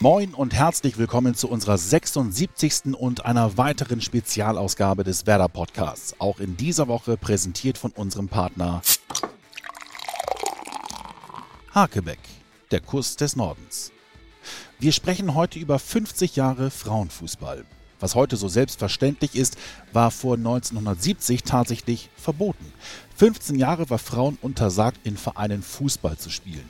Moin und herzlich willkommen zu unserer 76. und einer weiteren Spezialausgabe des Werder Podcasts. Auch in dieser Woche präsentiert von unserem Partner Hakebeck, der Kuss des Nordens. Wir sprechen heute über 50 Jahre Frauenfußball. Was heute so selbstverständlich ist, war vor 1970 tatsächlich verboten. 15 Jahre war Frauen untersagt, in Vereinen Fußball zu spielen.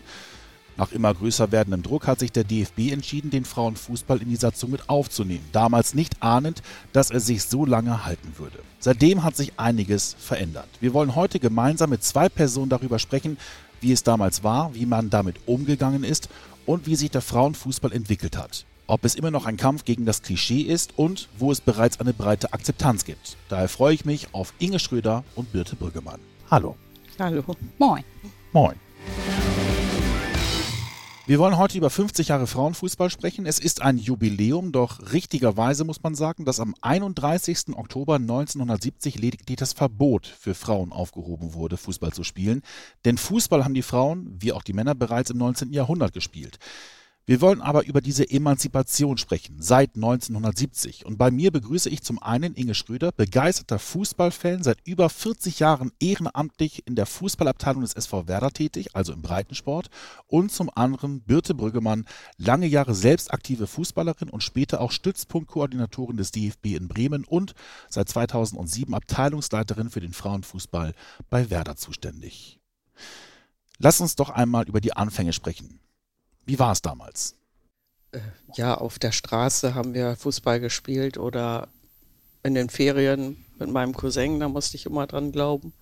Nach immer größer werdendem Druck hat sich der DFB entschieden, den Frauenfußball in die Satzung mit aufzunehmen. Damals nicht ahnend, dass er sich so lange halten würde. Seitdem hat sich einiges verändert. Wir wollen heute gemeinsam mit zwei Personen darüber sprechen, wie es damals war, wie man damit umgegangen ist und wie sich der Frauenfußball entwickelt hat. Ob es immer noch ein Kampf gegen das Klischee ist und wo es bereits eine breite Akzeptanz gibt. Daher freue ich mich auf Inge Schröder und Birte Brüggemann. Hallo. Hallo. Moin. Moin. Wir wollen heute über 50 Jahre Frauenfußball sprechen. Es ist ein Jubiläum, doch richtigerweise muss man sagen, dass am 31. Oktober 1970 lediglich das Verbot für Frauen aufgehoben wurde, Fußball zu spielen. Denn Fußball haben die Frauen, wie auch die Männer, bereits im 19. Jahrhundert gespielt. Wir wollen aber über diese Emanzipation sprechen, seit 1970. Und bei mir begrüße ich zum einen Inge Schröder, begeisterter Fußballfan, seit über 40 Jahren ehrenamtlich in der Fußballabteilung des SV Werder tätig, also im Breitensport. Und zum anderen Birte Brüggemann, lange Jahre selbst aktive Fußballerin und später auch Stützpunktkoordinatorin des DFB in Bremen und seit 2007 Abteilungsleiterin für den Frauenfußball bei Werder zuständig. Lass uns doch einmal über die Anfänge sprechen. Wie war es damals? Äh, ja, auf der Straße haben wir Fußball gespielt oder in den Ferien mit meinem Cousin, da musste ich immer dran glauben.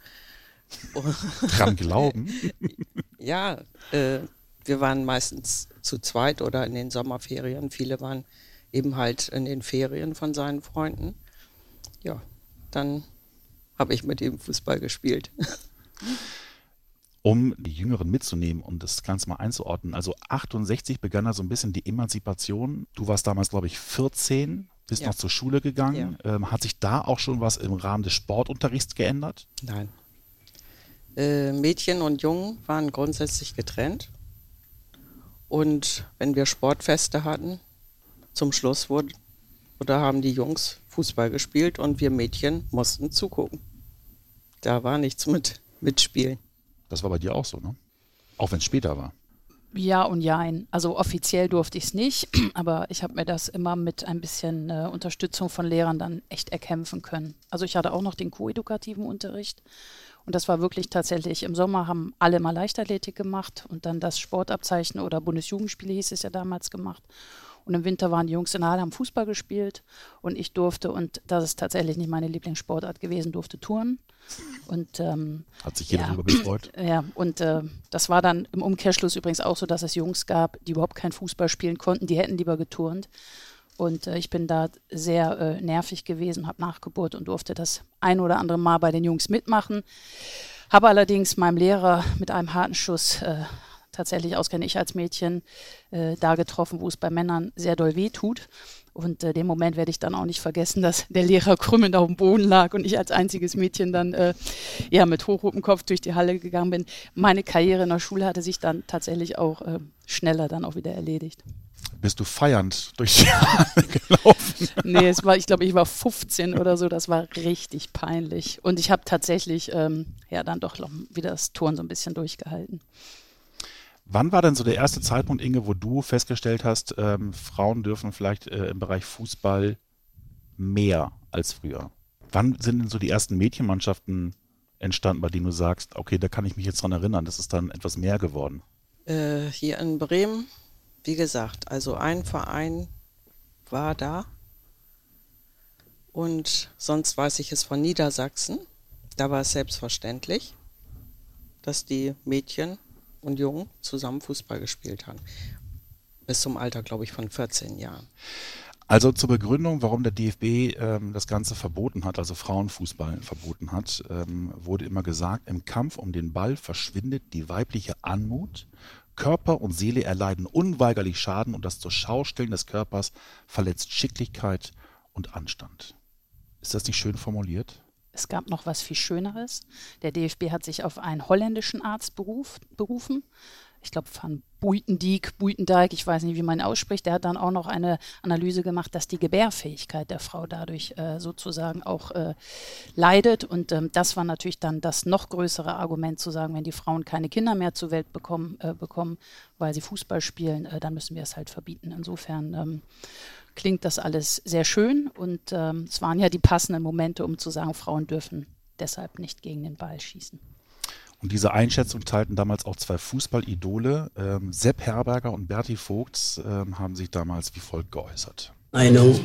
dran glauben? ja, äh, wir waren meistens zu zweit oder in den Sommerferien. Viele waren eben halt in den Ferien von seinen Freunden. Ja, dann habe ich mit ihm Fußball gespielt. um die Jüngeren mitzunehmen und das Ganze mal einzuordnen. Also 68 begann da so ein bisschen die Emanzipation. Du warst damals, glaube ich, 14, bist ja. noch zur Schule gegangen. Ja. Ähm, hat sich da auch schon was im Rahmen des Sportunterrichts geändert? Nein. Äh, Mädchen und Jungen waren grundsätzlich getrennt. Und wenn wir Sportfeste hatten, zum Schluss wurde, oder haben die Jungs Fußball gespielt und wir Mädchen mussten zugucken. Da war nichts mit Mitspielen. Das war bei dir auch so, ne? Auch wenn es später war. Ja und jein. Also offiziell durfte ich es nicht, aber ich habe mir das immer mit ein bisschen äh, Unterstützung von Lehrern dann echt erkämpfen können. Also ich hatte auch noch den koedukativen Unterricht und das war wirklich tatsächlich, im Sommer haben alle mal Leichtathletik gemacht und dann das Sportabzeichen oder Bundesjugendspiele hieß es ja damals gemacht. Und im Winter waren die Jungs in Halle, haben Fußball gespielt und ich durfte, und das ist tatsächlich nicht meine Lieblingssportart gewesen, durfte touren. Und, ähm, Hat sich jeder ja, darüber gefreut. Ja, und äh, das war dann im Umkehrschluss übrigens auch so, dass es Jungs gab, die überhaupt kein Fußball spielen konnten, die hätten lieber geturnt. Und äh, ich bin da sehr äh, nervig gewesen, habe nachgebohrt und durfte das ein oder andere Mal bei den Jungs mitmachen. Habe allerdings meinem Lehrer mit einem harten Schuss tatsächlich auskenne ich als Mädchen äh, da getroffen, wo es bei Männern sehr doll weh tut. Und äh, den Moment werde ich dann auch nicht vergessen, dass der Lehrer krümmend auf dem Boden lag und ich als einziges Mädchen dann äh, ja mit hochrotem Kopf durch die Halle gegangen bin. Meine Karriere in der Schule hatte sich dann tatsächlich auch äh, schneller dann auch wieder erledigt. Bist du feiernd durch die Halle gelaufen? nee, es war, ich glaube, ich war 15 oder so. Das war richtig peinlich. Und ich habe tatsächlich ähm, ja dann doch wieder das Turn so ein bisschen durchgehalten. Wann war denn so der erste Zeitpunkt, Inge, wo du festgestellt hast, ähm, Frauen dürfen vielleicht äh, im Bereich Fußball mehr als früher? Wann sind denn so die ersten Mädchenmannschaften entstanden, bei denen du sagst, okay, da kann ich mich jetzt dran erinnern, das ist dann etwas mehr geworden? Äh, hier in Bremen, wie gesagt, also ein Verein war da und sonst weiß ich es von Niedersachsen. Da war es selbstverständlich, dass die Mädchen und Jungen zusammen Fußball gespielt haben. Bis zum Alter, glaube ich, von 14 Jahren. Also zur Begründung, warum der DFB ähm, das Ganze verboten hat, also Frauenfußball verboten hat, ähm, wurde immer gesagt, im Kampf um den Ball verschwindet die weibliche Anmut, Körper und Seele erleiden unweigerlich Schaden und das zur Schaustellen des Körpers verletzt Schicklichkeit und Anstand. Ist das nicht schön formuliert? Es gab noch was viel Schöneres. Der DFB hat sich auf einen holländischen Arzt beruf, berufen, ich glaube, Van Buitendijk, Buitendijk, ich weiß nicht, wie man ihn ausspricht, der hat dann auch noch eine Analyse gemacht, dass die Gebärfähigkeit der Frau dadurch äh, sozusagen auch äh, leidet. Und ähm, das war natürlich dann das noch größere Argument zu sagen, wenn die Frauen keine Kinder mehr zur Welt bekommen, äh, bekommen weil sie Fußball spielen, äh, dann müssen wir es halt verbieten. Insofern ähm, klingt das alles sehr schön und ähm, es waren ja die passenden Momente, um zu sagen, Frauen dürfen deshalb nicht gegen den Ball schießen. Und diese Einschätzung teilten damals auch zwei Fußballidole. Ähm, Sepp Herberger und Berti Vogts ähm, haben sich damals wie folgt geäußert. Meinung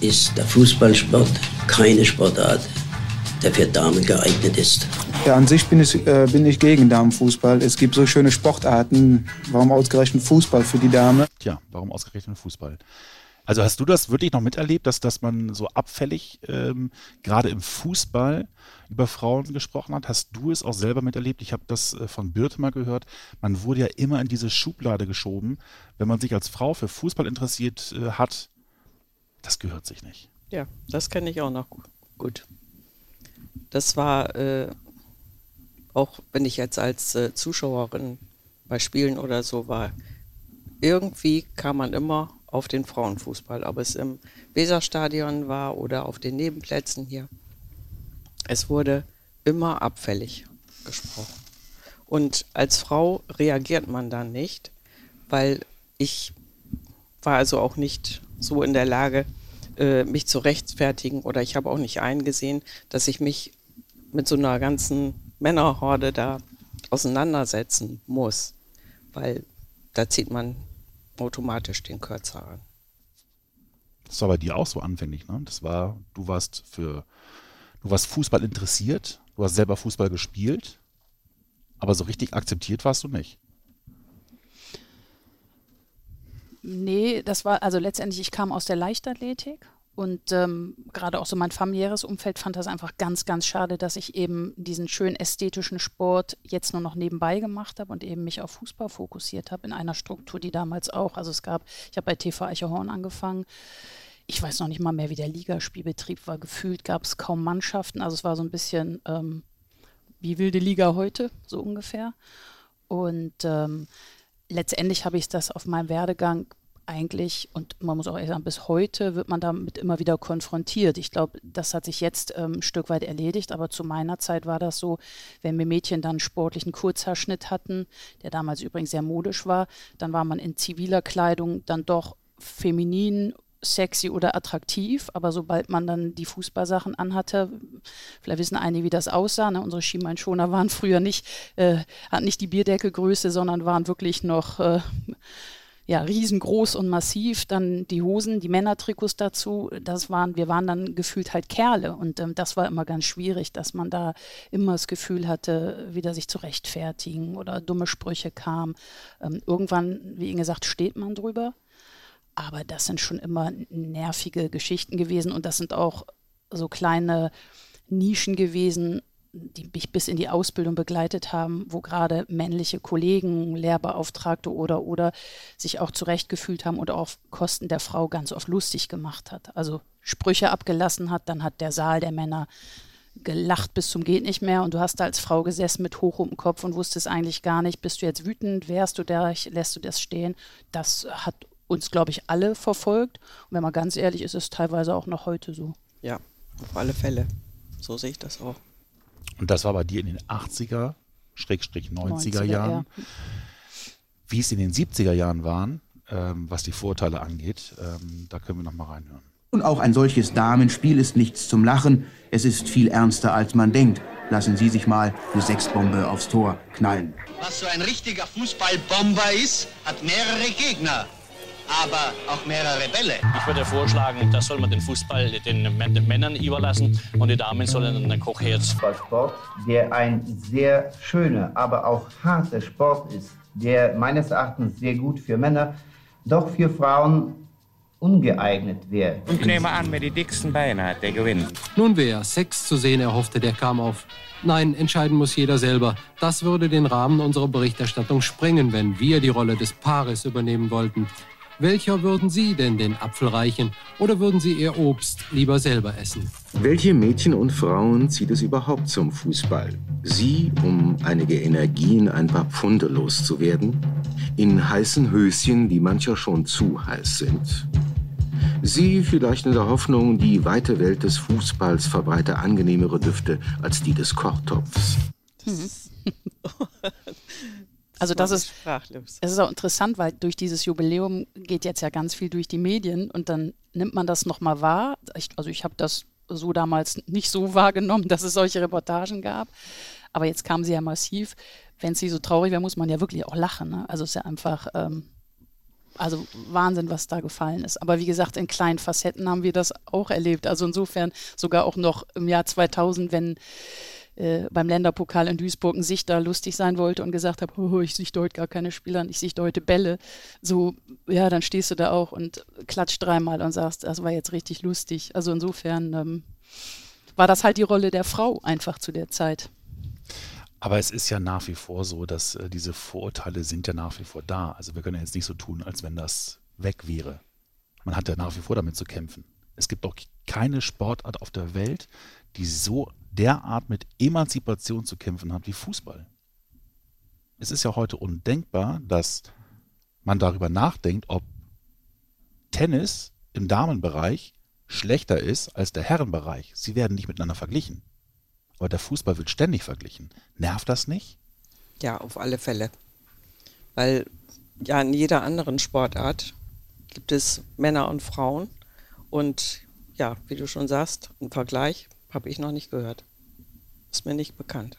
ist der Fußballsport keine Sportart, der für Damen geeignet ist. Ja, an sich bin ich, äh, bin ich gegen Damenfußball. Es gibt so schöne Sportarten. Warum ausgerechnet Fußball für die Dame? Tja, warum ausgerechnet Fußball? Also hast du das wirklich noch miterlebt, dass, dass man so abfällig ähm, gerade im Fußball über Frauen gesprochen hat? Hast du es auch selber miterlebt? Ich habe das äh, von Birte mal gehört. Man wurde ja immer in diese Schublade geschoben, wenn man sich als Frau für Fußball interessiert äh, hat. Das gehört sich nicht. Ja, das kenne ich auch noch gut. Das war äh, auch, wenn ich jetzt als äh, Zuschauerin bei Spielen oder so war, irgendwie kam man immer auf den Frauenfußball, ob es im Weserstadion war oder auf den Nebenplätzen hier. Es wurde immer abfällig gesprochen. Und als Frau reagiert man dann nicht, weil ich war also auch nicht so in der Lage, äh, mich zu rechtfertigen oder ich habe auch nicht eingesehen, dass ich mich mit so einer ganzen Männerhorde da auseinandersetzen muss, weil da zieht man automatisch den Kürzer an. Das war bei dir auch so anfänglich, ne? Das war, du warst für, du warst Fußball interessiert, du hast selber Fußball gespielt, aber so richtig akzeptiert warst du nicht. Nee, das war, also letztendlich, ich kam aus der Leichtathletik und ähm, gerade auch so mein familiäres Umfeld fand das einfach ganz, ganz schade, dass ich eben diesen schönen ästhetischen Sport jetzt nur noch nebenbei gemacht habe und eben mich auf Fußball fokussiert habe in einer Struktur, die damals auch, also es gab, ich habe bei TV Eicherhorn angefangen. Ich weiß noch nicht mal mehr, wie der Ligaspielbetrieb war. Gefühlt gab es kaum Mannschaften. Also es war so ein bisschen ähm, wie wilde Liga heute, so ungefähr. Und ähm, letztendlich habe ich das auf meinem Werdegang eigentlich, und man muss auch ehrlich sagen, bis heute wird man damit immer wieder konfrontiert. Ich glaube, das hat sich jetzt ähm, ein Stück weit erledigt, aber zu meiner Zeit war das so, wenn wir Mädchen dann sportlichen Kurzhaarschnitt hatten, der damals übrigens sehr modisch war, dann war man in ziviler Kleidung dann doch feminin sexy oder attraktiv, aber sobald man dann die Fußballsachen anhatte, vielleicht wissen einige, wie das aussah. Ne? Unsere Schienbeinschoner waren früher nicht, äh, hatten nicht die Bierdeckelgröße, sondern waren wirklich noch äh, ja, riesengroß und massiv. Dann die Hosen, die Männertrikots dazu, das waren, wir waren dann gefühlt halt Kerle. Und ähm, das war immer ganz schwierig, dass man da immer das Gefühl hatte, wieder sich zu rechtfertigen oder dumme Sprüche kamen. Ähm, irgendwann, wie Ihnen gesagt, steht man drüber. Aber das sind schon immer nervige Geschichten gewesen und das sind auch so kleine Nischen gewesen, die mich bis in die Ausbildung begleitet haben, wo gerade männliche Kollegen, Lehrbeauftragte oder oder sich auch zurechtgefühlt haben und auf Kosten der Frau ganz oft lustig gemacht hat. Also Sprüche abgelassen hat, dann hat der Saal der Männer gelacht bis zum geht nicht mehr und du hast da als Frau gesessen mit hoch um den Kopf und wusstest eigentlich gar nicht, bist du jetzt wütend, wärst du da, lässt du das stehen. Das hat uns, glaube ich, alle verfolgt. Und wenn man ganz ehrlich ist, ist es teilweise auch noch heute so. Ja, auf alle Fälle. So sehe ich das auch. Und das war bei dir in den 80er, Schrägstrich 90er, 90er Jahren. Ja. Wie es in den 70er Jahren waren, ähm, was die Vorteile angeht, ähm, da können wir noch mal reinhören. Und auch ein solches Damenspiel ist nichts zum Lachen. Es ist viel ernster, als man denkt. Lassen Sie sich mal eine Sechsbombe aufs Tor knallen. Was so ein richtiger Fußballbomber ist, hat mehrere Gegner aber auch mehrere Bälle. Ich würde vorschlagen, das soll man den Fußball den, Männern überlassen und die Damen sollen den Kochherd. Sport, der ein sehr schöner, aber auch harter Sport ist, der meines Erachtens sehr gut für Männer, doch für Frauen ungeeignet wäre. Und ich nehme an, wer die dicksten Beine hat, der gewinnt. Nun, wer Sex zu sehen erhoffte, der kam auf. Nein, entscheiden muss jeder selber. Das würde den Rahmen unserer Berichterstattung sprengen, wenn wir die Rolle des Paares übernehmen wollten. Welcher würden Sie denn den Apfel reichen? Oder würden Sie Ihr Obst lieber selber essen? Welche Mädchen und Frauen zieht es überhaupt zum Fußball? Sie, um einige Energien, ein paar Pfunde loszuwerden? In heißen Höschen, die mancher schon zu heiß sind? Sie vielleicht in der Hoffnung, die weite Welt des Fußballs verbreite angenehmere Düfte als die des Kochtopfs. Mhm. Also das ist, es ist auch interessant, weil durch dieses Jubiläum geht jetzt ja ganz viel durch die Medien und dann nimmt man das nochmal wahr. Ich, also ich habe das so damals nicht so wahrgenommen, dass es solche Reportagen gab. Aber jetzt kamen sie ja massiv. Wenn sie so traurig wäre, muss man ja wirklich auch lachen. Ne? Also es ist ja einfach, ähm, also Wahnsinn, was da gefallen ist. Aber wie gesagt, in kleinen Facetten haben wir das auch erlebt. Also insofern sogar auch noch im Jahr 2000, wenn äh, beim Länderpokal in Duisburg ein Sichter lustig sein wollte und gesagt habe, oh, ich sichte heute gar keine Spieler, ich sichte heute Bälle. So, ja, dann stehst du da auch und klatscht dreimal und sagst, das war jetzt richtig lustig. Also insofern ähm, war das halt die Rolle der Frau einfach zu der Zeit. Aber es ist ja nach wie vor so, dass äh, diese Vorurteile sind ja nach wie vor da. Also wir können ja jetzt nicht so tun, als wenn das weg wäre. Man hat ja nach wie vor damit zu kämpfen. Es gibt auch keine Sportart auf der Welt, die so derart mit Emanzipation zu kämpfen hat wie Fußball. Es ist ja heute undenkbar, dass man darüber nachdenkt, ob Tennis im Damenbereich schlechter ist als der Herrenbereich. Sie werden nicht miteinander verglichen. Aber der Fußball wird ständig verglichen. Nervt das nicht? Ja, auf alle Fälle. Weil ja in jeder anderen Sportart gibt es Männer und Frauen. Und ja, wie du schon sagst, im Vergleich habe ich noch nicht gehört. Ist mir nicht bekannt.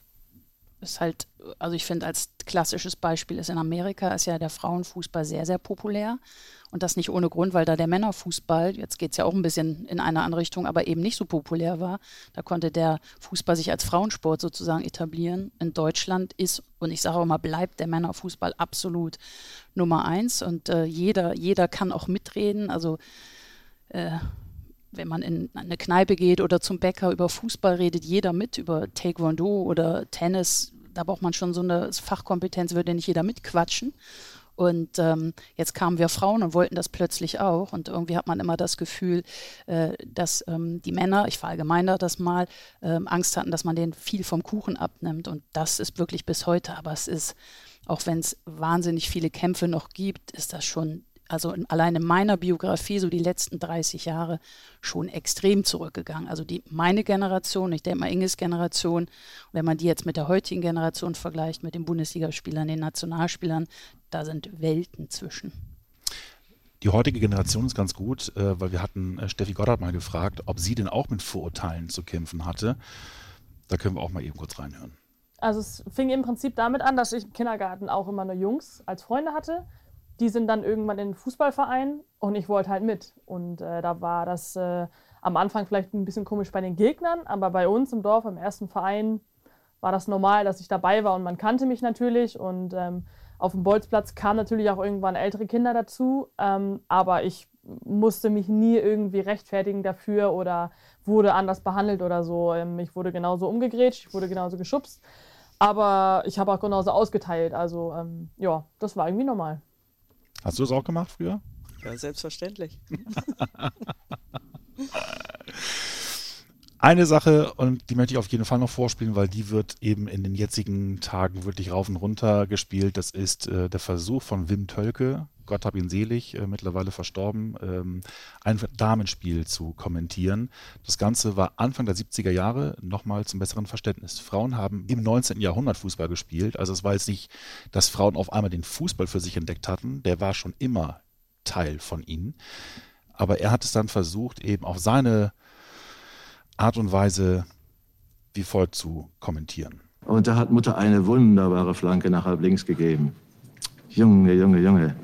Ist halt, also ich finde, als klassisches Beispiel ist in Amerika ist ja der Frauenfußball sehr, sehr populär. Und das nicht ohne Grund, weil da der Männerfußball, jetzt geht es ja auch ein bisschen in eine andere Richtung, aber eben nicht so populär war. Da konnte der Fußball sich als Frauensport sozusagen etablieren. In Deutschland ist, und ich sage auch mal, bleibt der Männerfußball absolut Nummer eins. Und äh, jeder, jeder kann auch mitreden. Also äh, wenn man in eine Kneipe geht oder zum Bäcker über Fußball redet, jeder mit über Taekwondo oder Tennis. Da braucht man schon so eine Fachkompetenz, würde nicht jeder mitquatschen. Und ähm, jetzt kamen wir Frauen und wollten das plötzlich auch. Und irgendwie hat man immer das Gefühl, äh, dass ähm, die Männer, ich verallgemeine das mal, ähm, Angst hatten, dass man denen viel vom Kuchen abnimmt. Und das ist wirklich bis heute. Aber es ist, auch wenn es wahnsinnig viele Kämpfe noch gibt, ist das schon also in, allein in meiner Biografie, so die letzten 30 Jahre, schon extrem zurückgegangen. Also die, meine Generation, ich denke mal Inges Generation, wenn man die jetzt mit der heutigen Generation vergleicht, mit den Bundesligaspielern, den Nationalspielern, da sind Welten zwischen. Die heutige Generation ist ganz gut, äh, weil wir hatten äh, Steffi Goddard mal gefragt, ob sie denn auch mit Vorurteilen zu kämpfen hatte. Da können wir auch mal eben kurz reinhören. Also es fing im Prinzip damit an, dass ich im Kindergarten auch immer nur Jungs als Freunde hatte die sind dann irgendwann in den Fußballverein und ich wollte halt mit. Und äh, da war das äh, am Anfang vielleicht ein bisschen komisch bei den Gegnern, aber bei uns im Dorf, im ersten Verein, war das normal, dass ich dabei war und man kannte mich natürlich. Und ähm, auf dem Bolzplatz kamen natürlich auch irgendwann ältere Kinder dazu, ähm, aber ich musste mich nie irgendwie rechtfertigen dafür oder wurde anders behandelt oder so. Ähm, ich wurde genauso umgegrätscht, ich wurde genauso geschubst, aber ich habe auch genauso ausgeteilt. Also ähm, ja, das war irgendwie normal. Hast du das auch gemacht früher? Ja, selbstverständlich. Eine Sache, und die möchte ich auf jeden Fall noch vorspielen, weil die wird eben in den jetzigen Tagen wirklich rauf und runter gespielt. Das ist äh, der Versuch von Wim Tölke, Gott hab ihn selig, äh, mittlerweile verstorben, ähm, ein Damenspiel zu kommentieren. Das Ganze war Anfang der 70er Jahre, nochmal zum besseren Verständnis. Frauen haben im 19. Jahrhundert Fußball gespielt. Also es war jetzt nicht, dass Frauen auf einmal den Fußball für sich entdeckt hatten. Der war schon immer Teil von ihnen. Aber er hat es dann versucht, eben auf seine Art und Weise wie folgt zu kommentieren. Und da hat Mutter eine wunderbare Flanke nach halb links gegeben. Junge, Junge, Junge.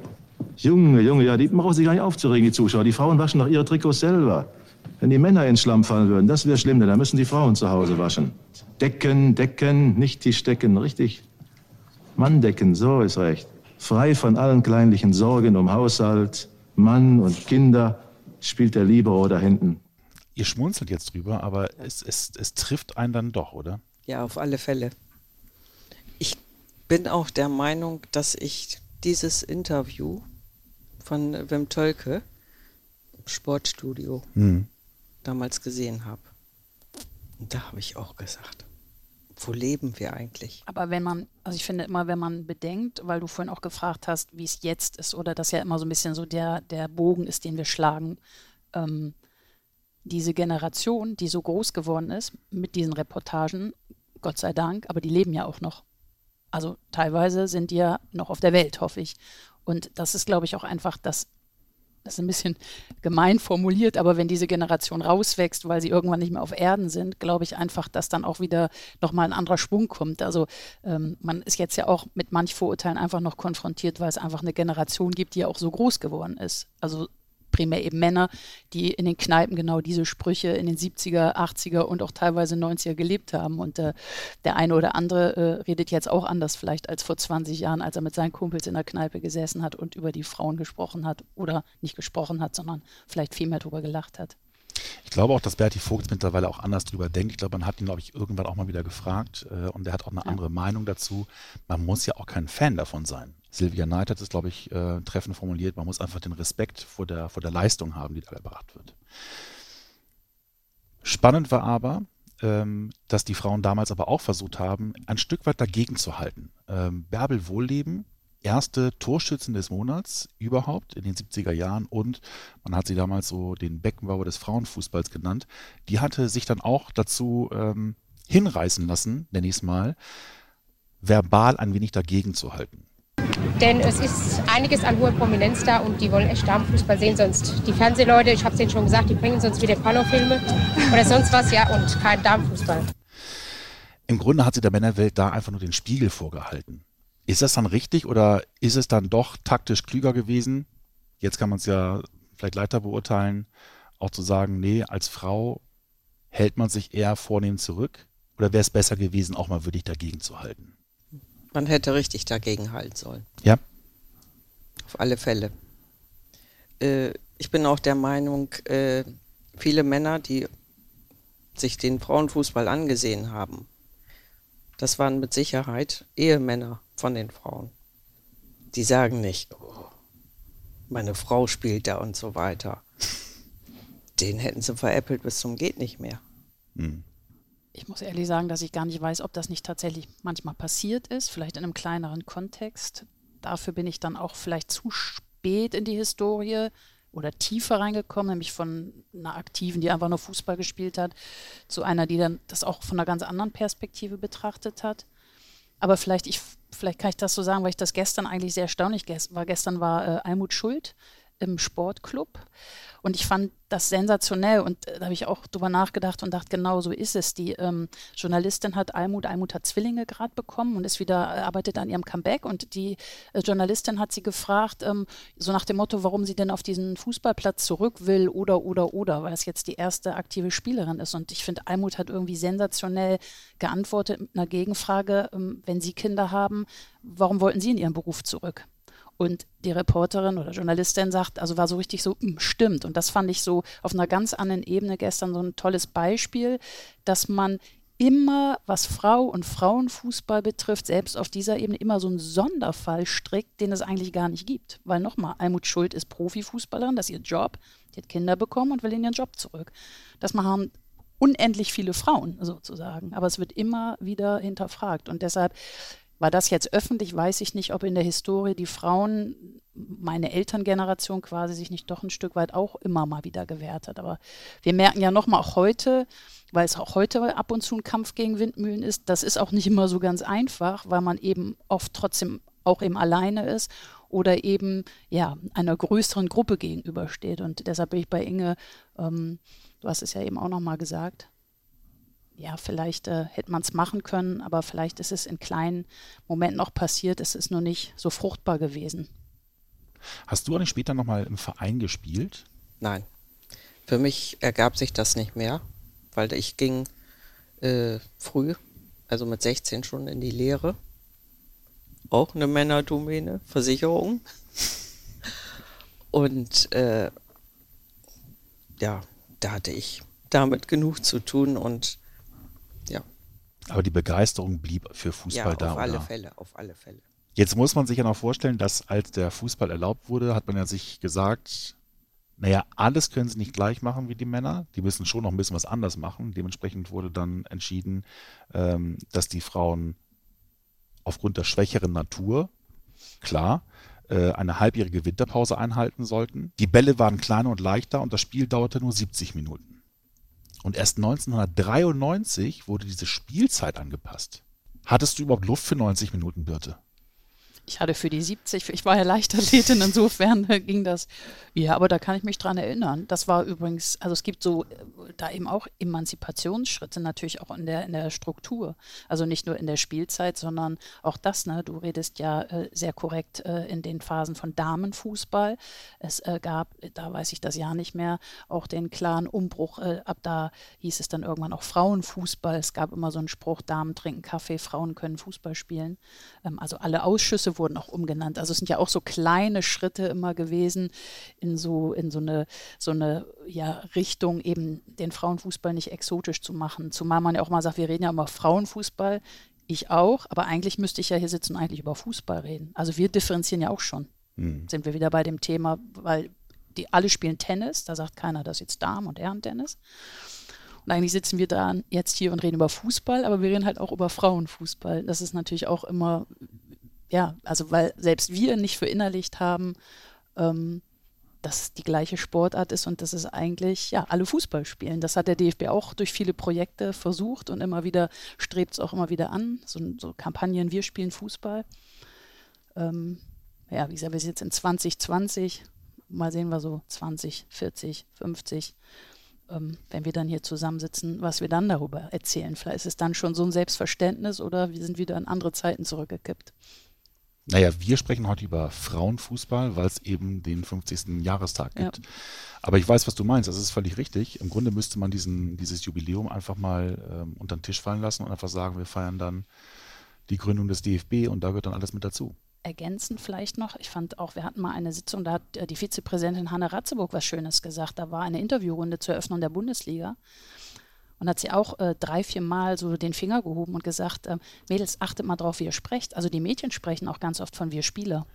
Junge, Junge, ja, die brauchen sich gar nicht aufzuregen, die Zuschauer. Die Frauen waschen doch ihre Trikots selber. Wenn die Männer ins Schlamm fallen würden, das wäre schlimm, denn dann müssen die Frauen zu Hause waschen. Decken, decken, nicht Tischdecken, richtig. Manndecken, so ist recht. Frei von allen kleinlichen Sorgen um Haushalt, Mann und Kinder, spielt der Libero da hinten. Ihr schmunzelt jetzt drüber, aber es, es, es trifft einen dann doch, oder? Ja, auf alle Fälle. Ich bin auch der Meinung, dass ich dieses Interview von Wim Tölke, Sportstudio, Mhm. damals gesehen habe. Und da habe ich auch gesagt, wo leben wir eigentlich? Aber wenn man, also ich finde immer, wenn man bedenkt, weil du vorhin auch gefragt hast, wie es jetzt ist, oder das ja immer so ein bisschen so der, der Bogen ist, den wir schlagen, ähm, diese Generation, die so groß geworden ist mit diesen Reportagen, Gott sei Dank, aber die leben ja auch noch. Also teilweise sind die ja noch auf der Welt, hoffe ich. Und das ist, glaube ich, auch einfach das, das ist ein bisschen gemein formuliert, aber wenn diese Generation rauswächst, weil sie irgendwann nicht mehr auf Erden sind, glaube ich einfach, dass dann auch wieder nochmal ein anderer Schwung kommt. Also ähm, man ist jetzt ja auch mit manch Vorurteilen einfach noch konfrontiert, weil es einfach eine Generation gibt, die ja auch so groß geworden ist. Also primär eben Männer, die in den Kneipen genau diese Sprüche in den 70er, 80er und auch teilweise 90er gelebt haben. Und äh, der eine oder andere äh, redet jetzt auch anders vielleicht als vor 20 Jahren, als er mit seinen Kumpels in der Kneipe gesessen hat und über die Frauen gesprochen hat oder nicht gesprochen hat, sondern vielleicht viel mehr drüber gelacht hat. Ich glaube auch, dass Berti Vogt mittlerweile auch anders drüber denkt. Ich glaube, man hat ihn, glaube ich, irgendwann auch mal wieder gefragt äh, und er hat auch eine andere Meinung dazu. Man muss ja auch kein Fan davon sein. Silvia Neid hat es, glaube ich, äh, treffend formuliert. Man muss einfach den Respekt vor der, vor der Leistung haben, die da gebracht wird. Spannend war aber, ähm, dass die Frauen damals aber auch versucht haben, ein Stück weit dagegen zu halten. Ähm, Bärbel Wohlleben, erste Torschützen des Monats überhaupt in den 70er Jahren und man hat sie damals so den Beckenbauer des Frauenfußballs genannt. Die hatte sich dann auch dazu ähm, hinreißen lassen, nenne ich es mal, verbal ein wenig dagegen zu halten. Denn es ist einiges an hoher Prominenz da und die wollen echt Damenfußball sehen. Sonst die Fernsehleute, ich habe es ihnen schon gesagt, die bringen sonst wieder Pornofilme oder sonst was, ja, und kein Damenfußball. Im Grunde hat sie der Männerwelt da einfach nur den Spiegel vorgehalten. Ist das dann richtig oder ist es dann doch taktisch klüger gewesen? Jetzt kann man es ja vielleicht leichter beurteilen, auch zu sagen, nee, als Frau hält man sich eher vornehm zurück? Oder wäre es besser gewesen, auch mal wirklich dagegen zu halten? Man hätte richtig dagegen halten sollen. Ja. Auf alle Fälle. Äh, ich bin auch der Meinung, äh, viele Männer, die sich den Frauenfußball angesehen haben, das waren mit Sicherheit Ehemänner von den Frauen. Die sagen nicht, oh, meine Frau spielt da und so weiter. Den hätten sie veräppelt bis zum geht nicht mehr. Hm. Ich muss ehrlich sagen, dass ich gar nicht weiß, ob das nicht tatsächlich manchmal passiert ist, vielleicht in einem kleineren Kontext. Dafür bin ich dann auch vielleicht zu spät in die Historie oder tiefer reingekommen, nämlich von einer Aktiven, die einfach nur Fußball gespielt hat, zu einer, die dann das auch von einer ganz anderen Perspektive betrachtet hat. Aber vielleicht, ich, vielleicht kann ich das so sagen, weil ich das gestern eigentlich sehr erstaunlich war. Gestern war äh, Almut Schuld im Sportclub. Und ich fand das sensationell und äh, da habe ich auch drüber nachgedacht und dachte, genau so ist es. Die ähm, Journalistin hat Almut, Almut hat Zwillinge gerade bekommen und ist wieder, äh, arbeitet an ihrem Comeback und die äh, Journalistin hat sie gefragt, ähm, so nach dem Motto, warum sie denn auf diesen Fußballplatz zurück will oder, oder, oder, weil es jetzt die erste aktive Spielerin ist. Und ich finde, Almut hat irgendwie sensationell geantwortet mit einer Gegenfrage, ähm, wenn sie Kinder haben, warum wollten sie in ihren Beruf zurück? Und die Reporterin oder Journalistin sagt, also war so richtig so, hm, stimmt. Und das fand ich so auf einer ganz anderen Ebene gestern so ein tolles Beispiel, dass man immer, was Frau und Frauenfußball betrifft, selbst auf dieser Ebene immer so einen Sonderfall strickt, den es eigentlich gar nicht gibt. Weil nochmal, Almut Schuld ist Profifußballerin, das ist ihr Job, die hat Kinder bekommen und will in ihren Job zurück. Das machen unendlich viele Frauen sozusagen, aber es wird immer wieder hinterfragt. Und deshalb war das jetzt öffentlich? Weiß ich nicht, ob in der Historie die Frauen, meine Elterngeneration quasi, sich nicht doch ein Stück weit auch immer mal wieder gewehrt hat. Aber wir merken ja nochmal auch heute, weil es auch heute ab und zu ein Kampf gegen Windmühlen ist, das ist auch nicht immer so ganz einfach, weil man eben oft trotzdem auch eben alleine ist oder eben ja einer größeren Gruppe gegenübersteht. Und deshalb bin ich bei Inge, ähm, du hast es ja eben auch nochmal gesagt, ja, vielleicht äh, hätte man es machen können, aber vielleicht ist es in kleinen Momenten auch passiert. Es ist nur nicht so fruchtbar gewesen. Hast du auch nicht später nochmal im Verein gespielt? Nein. Für mich ergab sich das nicht mehr, weil ich ging äh, früh, also mit 16 schon in die Lehre. Auch eine Männerdomäne, Versicherung. Und äh, ja, da hatte ich damit genug zu tun und. Aber die Begeisterung blieb für Fußball ja, da, auf alle oder? Fälle, auf alle Fälle. Jetzt muss man sich ja noch vorstellen, dass als der Fußball erlaubt wurde, hat man ja sich gesagt, naja, alles können sie nicht gleich machen wie die Männer. Die müssen schon noch ein bisschen was anders machen. Dementsprechend wurde dann entschieden, ähm, dass die Frauen aufgrund der schwächeren Natur, klar, äh, eine halbjährige Winterpause einhalten sollten. Die Bälle waren kleiner und leichter und das Spiel dauerte nur 70 Minuten. Und erst 1993 wurde diese Spielzeit angepasst. Hattest du überhaupt Luft für 90 Minuten, Birte? Ich hatte für die 70, ich war ja Leichtathletin, insofern ging das. Ja, aber da kann ich mich dran erinnern. Das war übrigens, also es gibt so da eben auch Emanzipationsschritte natürlich auch in der, in der Struktur. Also nicht nur in der Spielzeit, sondern auch das, ne? Du redest ja äh, sehr korrekt äh, in den Phasen von Damenfußball. Es äh, gab, da weiß ich das Jahr nicht mehr, auch den klaren Umbruch. Äh, ab da hieß es dann irgendwann auch Frauenfußball. Es gab immer so einen Spruch, Damen trinken Kaffee, Frauen können Fußball spielen. Ähm, also alle Ausschüsse wurden auch umgenannt. Also es sind ja auch so kleine Schritte immer gewesen in so, in so eine, so eine ja, Richtung, eben den Frauenfußball nicht exotisch zu machen. Zumal man ja auch mal sagt, wir reden ja immer Frauenfußball. Ich auch, aber eigentlich müsste ich ja hier sitzen und eigentlich über Fußball reden. Also wir differenzieren ja auch schon. Mhm. Sind wir wieder bei dem Thema, weil die alle spielen Tennis, da sagt keiner, das ist jetzt Damen- und Herren-Tennis. Und eigentlich sitzen wir da jetzt hier und reden über Fußball, aber wir reden halt auch über Frauenfußball. Das ist natürlich auch immer ja, also weil selbst wir nicht verinnerlicht haben, ähm, dass es die gleiche Sportart ist und dass es eigentlich, ja, alle Fußball spielen. Das hat der DFB auch durch viele Projekte versucht und immer wieder strebt es auch immer wieder an. So, so Kampagnen, wir spielen Fußball. Ähm, ja, wie gesagt, wir sind jetzt in 2020, mal sehen wir so 20, 40, 50, ähm, wenn wir dann hier zusammensitzen, was wir dann darüber erzählen. Vielleicht ist es dann schon so ein Selbstverständnis oder wir sind wieder in andere Zeiten zurückgekippt. Naja, wir sprechen heute über Frauenfußball, weil es eben den 50. Jahrestag gibt. Ja. Aber ich weiß, was du meinst. Das ist völlig richtig. Im Grunde müsste man diesen, dieses Jubiläum einfach mal ähm, unter den Tisch fallen lassen und einfach sagen, wir feiern dann die Gründung des DFB und da gehört dann alles mit dazu. Ergänzend vielleicht noch, ich fand auch, wir hatten mal eine Sitzung, da hat äh, die Vizepräsidentin Hanne Ratzeburg was Schönes gesagt. Da war eine Interviewrunde zur Eröffnung der Bundesliga. Und hat sie auch äh, drei, vier Mal so den Finger gehoben und gesagt, äh, Mädels, achtet mal drauf, wie ihr sprecht. Also die Mädchen sprechen auch ganz oft von wir Spieler.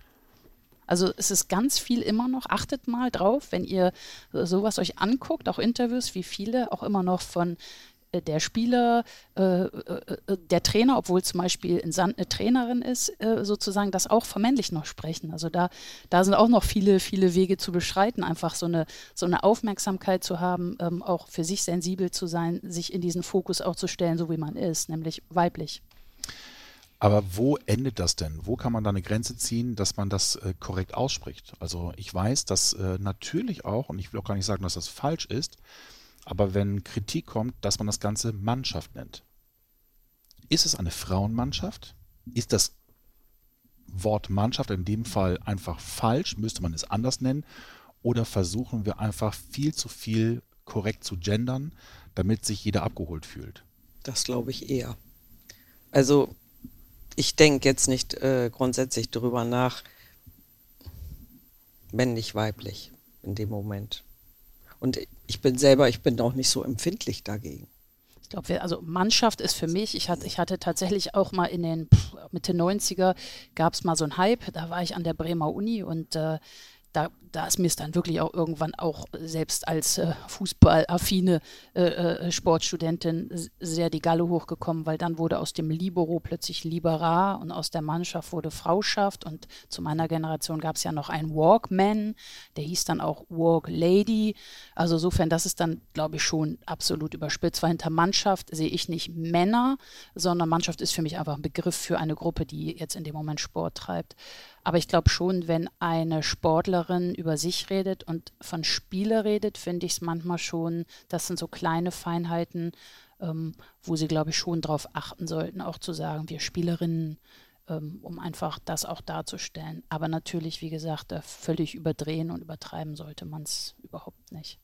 Also es ist ganz viel immer noch, achtet mal drauf, wenn ihr äh, sowas euch anguckt, auch Interviews, wie viele auch immer noch von der Spieler, äh, äh, der Trainer, obwohl zum Beispiel in Sand eine Trainerin ist, sozusagen das auch vermännlich noch sprechen. Also da, da sind auch noch viele, viele Wege zu beschreiten, einfach so eine, so eine Aufmerksamkeit zu haben, ähm, auch für sich sensibel zu sein, sich in diesen Fokus auch zu stellen, so wie man ist, nämlich weiblich. Aber wo endet das denn? Wo kann man da eine Grenze ziehen, dass man das äh, korrekt ausspricht? Also ich weiß, dass äh, natürlich auch, und ich will auch gar nicht sagen, dass das falsch ist, aber wenn Kritik kommt, dass man das Ganze Mannschaft nennt. Ist es eine Frauenmannschaft? Ist das Wort Mannschaft in dem Fall einfach falsch? Müsste man es anders nennen? Oder versuchen wir einfach viel zu viel korrekt zu gendern, damit sich jeder abgeholt fühlt? Das glaube ich eher. Also ich denke jetzt nicht äh, grundsätzlich darüber nach, männlich, weiblich in dem Moment. Und ich bin selber, ich bin auch nicht so empfindlich dagegen. Ich glaube, also Mannschaft ist für mich, ich hatte, ich hatte tatsächlich auch mal in den Mitte 90er gab es mal so einen Hype, da war ich an der Bremer Uni und äh, da, da ist mir es dann wirklich auch irgendwann auch selbst als äh, fußballaffine äh, äh, Sportstudentin sehr die Galle hochgekommen, weil dann wurde aus dem Libero plötzlich Liberar und aus der Mannschaft wurde Frauschaft und zu meiner Generation gab es ja noch einen Walkman, der hieß dann auch Walk Lady. Also insofern, das ist dann, glaube ich, schon absolut überspitzt, weil hinter Mannschaft sehe ich nicht Männer, sondern Mannschaft ist für mich einfach ein Begriff für eine Gruppe, die jetzt in dem Moment Sport treibt. Aber ich glaube schon, wenn eine Sportlerin über sich redet und von Spiele redet, finde ich es manchmal schon, das sind so kleine Feinheiten, ähm, wo sie, glaube ich, schon darauf achten sollten, auch zu sagen, wir Spielerinnen, ähm, um einfach das auch darzustellen. Aber natürlich, wie gesagt, völlig überdrehen und übertreiben sollte man es überhaupt nicht.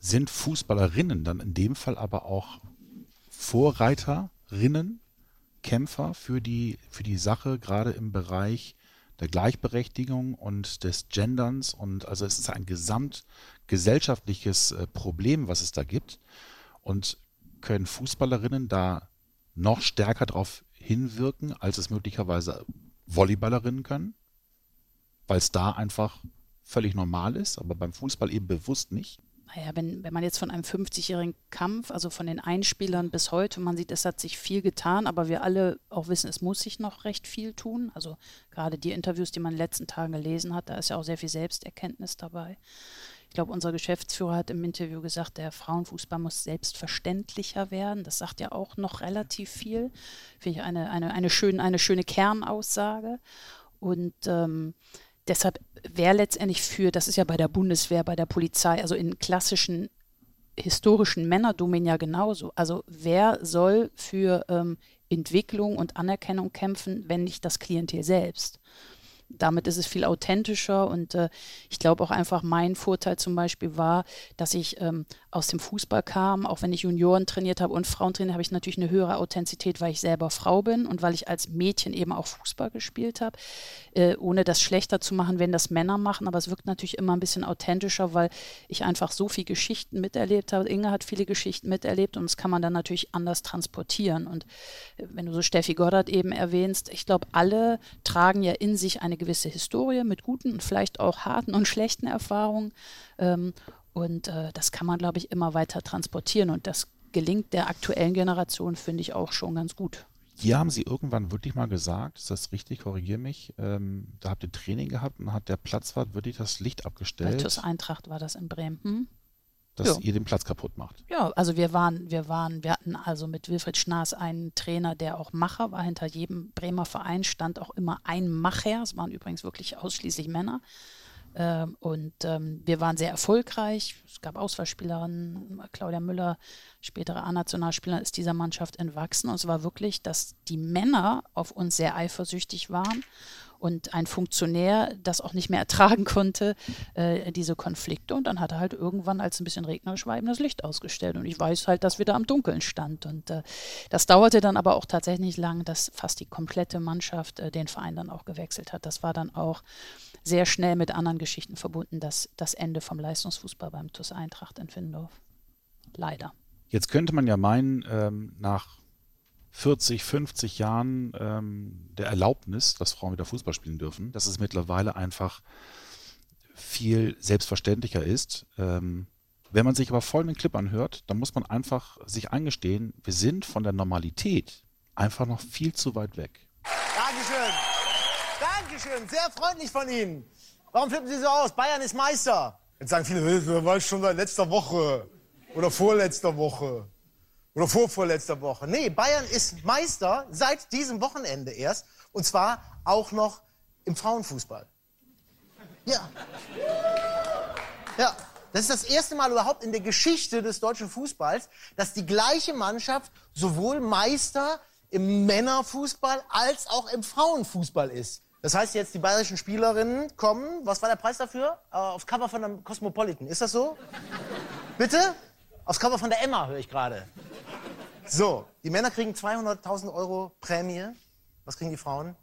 Sind Fußballerinnen dann in dem Fall aber auch Vorreiterinnen, Kämpfer für die, für die Sache, gerade im Bereich der Gleichberechtigung und des Genderns. Und also es ist ein gesamtgesellschaftliches äh, Problem, was es da gibt. Und können Fußballerinnen da noch stärker darauf hinwirken, als es möglicherweise Volleyballerinnen können, weil es da einfach völlig normal ist, aber beim Fußball eben bewusst nicht? Naja, wenn, wenn man jetzt von einem 50-jährigen Kampf, also von den Einspielern bis heute, man sieht, es hat sich viel getan, aber wir alle auch wissen, es muss sich noch recht viel tun. Also gerade die Interviews, die man in den letzten Tagen gelesen hat, da ist ja auch sehr viel Selbsterkenntnis dabei. Ich glaube, unser Geschäftsführer hat im Interview gesagt, der Frauenfußball muss selbstverständlicher werden. Das sagt ja auch noch relativ viel. Finde ich eine, eine, eine, schön, eine schöne Kernaussage. Und ähm, deshalb wäre letztendlich für, das ist ja bei der Bundeswehr, bei der Polizei, also in klassischen historischen Männerdomänen ja genauso. Also wer soll für ähm, Entwicklung und Anerkennung kämpfen, wenn nicht das Klientel selbst? Damit ist es viel authentischer und äh, ich glaube auch einfach mein Vorteil zum Beispiel war, dass ich ähm, aus dem Fußball kam, auch wenn ich Junioren trainiert habe und Frauen trainiert, habe ich natürlich eine höhere Authentizität, weil ich selber Frau bin und weil ich als Mädchen eben auch Fußball gespielt habe, äh, ohne das schlechter zu machen, wenn das Männer machen, aber es wirkt natürlich immer ein bisschen authentischer, weil ich einfach so viele Geschichten miterlebt habe. Inge hat viele Geschichten miterlebt und das kann man dann natürlich anders transportieren. Und äh, wenn du so Steffi Goddard eben erwähnst, ich glaube, alle tragen ja in sich eine gewisse Historie mit guten und vielleicht auch harten und schlechten Erfahrungen. Ähm, und äh, das kann man, glaube ich, immer weiter transportieren. Und das gelingt der aktuellen Generation, finde ich, auch schon ganz gut. Hier haben Sie irgendwann wirklich mal gesagt, ist das richtig, korrigiere mich, ähm, da habt ihr Training gehabt und hat der Platzwart wirklich das Licht abgestellt. Bei TuS Eintracht war das in Bremen. Hm? Dass jo. ihr den Platz kaputt macht. Ja, also wir waren, wir waren, wir hatten also mit Wilfried Schnaas einen Trainer, der auch Macher war. Hinter jedem Bremer Verein stand auch immer ein Macher. Es waren übrigens wirklich ausschließlich Männer. Ähm, und ähm, wir waren sehr erfolgreich. Es gab Auswahlspielerinnen, Claudia Müller, spätere A-Nationalspielerin, ist dieser Mannschaft entwachsen. Und es war wirklich, dass die Männer auf uns sehr eifersüchtig waren und ein Funktionär das auch nicht mehr ertragen konnte, äh, diese Konflikte. Und dann hat er halt irgendwann, als ein bisschen regnerisch war, eben das Licht ausgestellt. Und ich weiß halt, dass wir da am Dunkeln stand. Und äh, das dauerte dann aber auch tatsächlich lang, dass fast die komplette Mannschaft äh, den Verein dann auch gewechselt hat. Das war dann auch sehr schnell mit anderen Geschichten verbunden, dass das Ende vom Leistungsfußball beim TuS Eintracht in Findorf. Leider. Jetzt könnte man ja meinen, ähm, nach 40, 50 Jahren ähm, der Erlaubnis, dass Frauen wieder Fußball spielen dürfen, dass es mittlerweile einfach viel selbstverständlicher ist. Ähm, wenn man sich aber folgenden Clip anhört, dann muss man einfach sich eingestehen, wir sind von der Normalität einfach noch viel zu weit weg. Dankeschön. Dankeschön. Sehr freundlich von Ihnen. Warum flippen Sie so aus? Bayern ist Meister. Jetzt sagen viele, das war schon seit letzter Woche oder vorletzter Woche. Oder vorvorletzter Woche. Nee, Bayern ist Meister seit diesem Wochenende erst. Und zwar auch noch im Frauenfußball. Ja. Ja. Das ist das erste Mal überhaupt in der Geschichte des deutschen Fußballs, dass die gleiche Mannschaft sowohl Meister im Männerfußball als auch im Frauenfußball ist. Das heißt jetzt, die bayerischen Spielerinnen kommen, was war der Preis dafür? Äh, aufs Cover von der Cosmopolitan. Ist das so? Bitte? Aufs Cover von der Emma höre ich gerade. So, die Männer kriegen 200.000 Euro Prämie. Was kriegen die Frauen?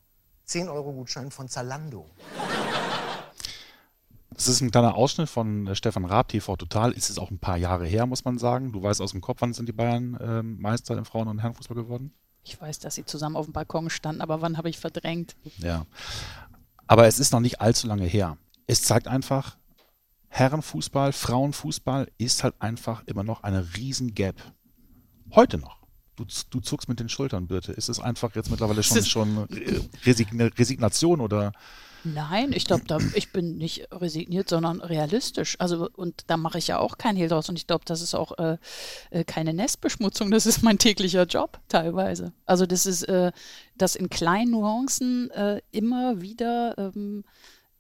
10 Euro Gutschein von Zalando. Das ist ein kleiner Ausschnitt von äh, Stefan Raab, TV Total. Ist es auch ein paar Jahre her, muss man sagen. Du weißt aus dem Kopf, wann sind die Bayern äh, Meister im Frauen- und Herrenfußball geworden? Ich weiß, dass sie zusammen auf dem Balkon standen, aber wann habe ich verdrängt? Ja. Aber es ist noch nicht allzu lange her. Es zeigt einfach, Herrenfußball, Frauenfußball ist halt einfach immer noch eine riesen Gap. Heute noch. Du, du zuckst mit den Schultern, Birte. Ist es einfach jetzt mittlerweile schon, schon Resign Resignation oder? Nein, ich glaube, ich bin nicht resigniert, sondern realistisch. Also, und da mache ich ja auch kein Hehl draus. Und ich glaube, das ist auch äh, äh, keine Nestbeschmutzung. Das ist mein täglicher Job teilweise. Also, das ist, äh, dass in kleinen Nuancen äh, immer wieder ähm,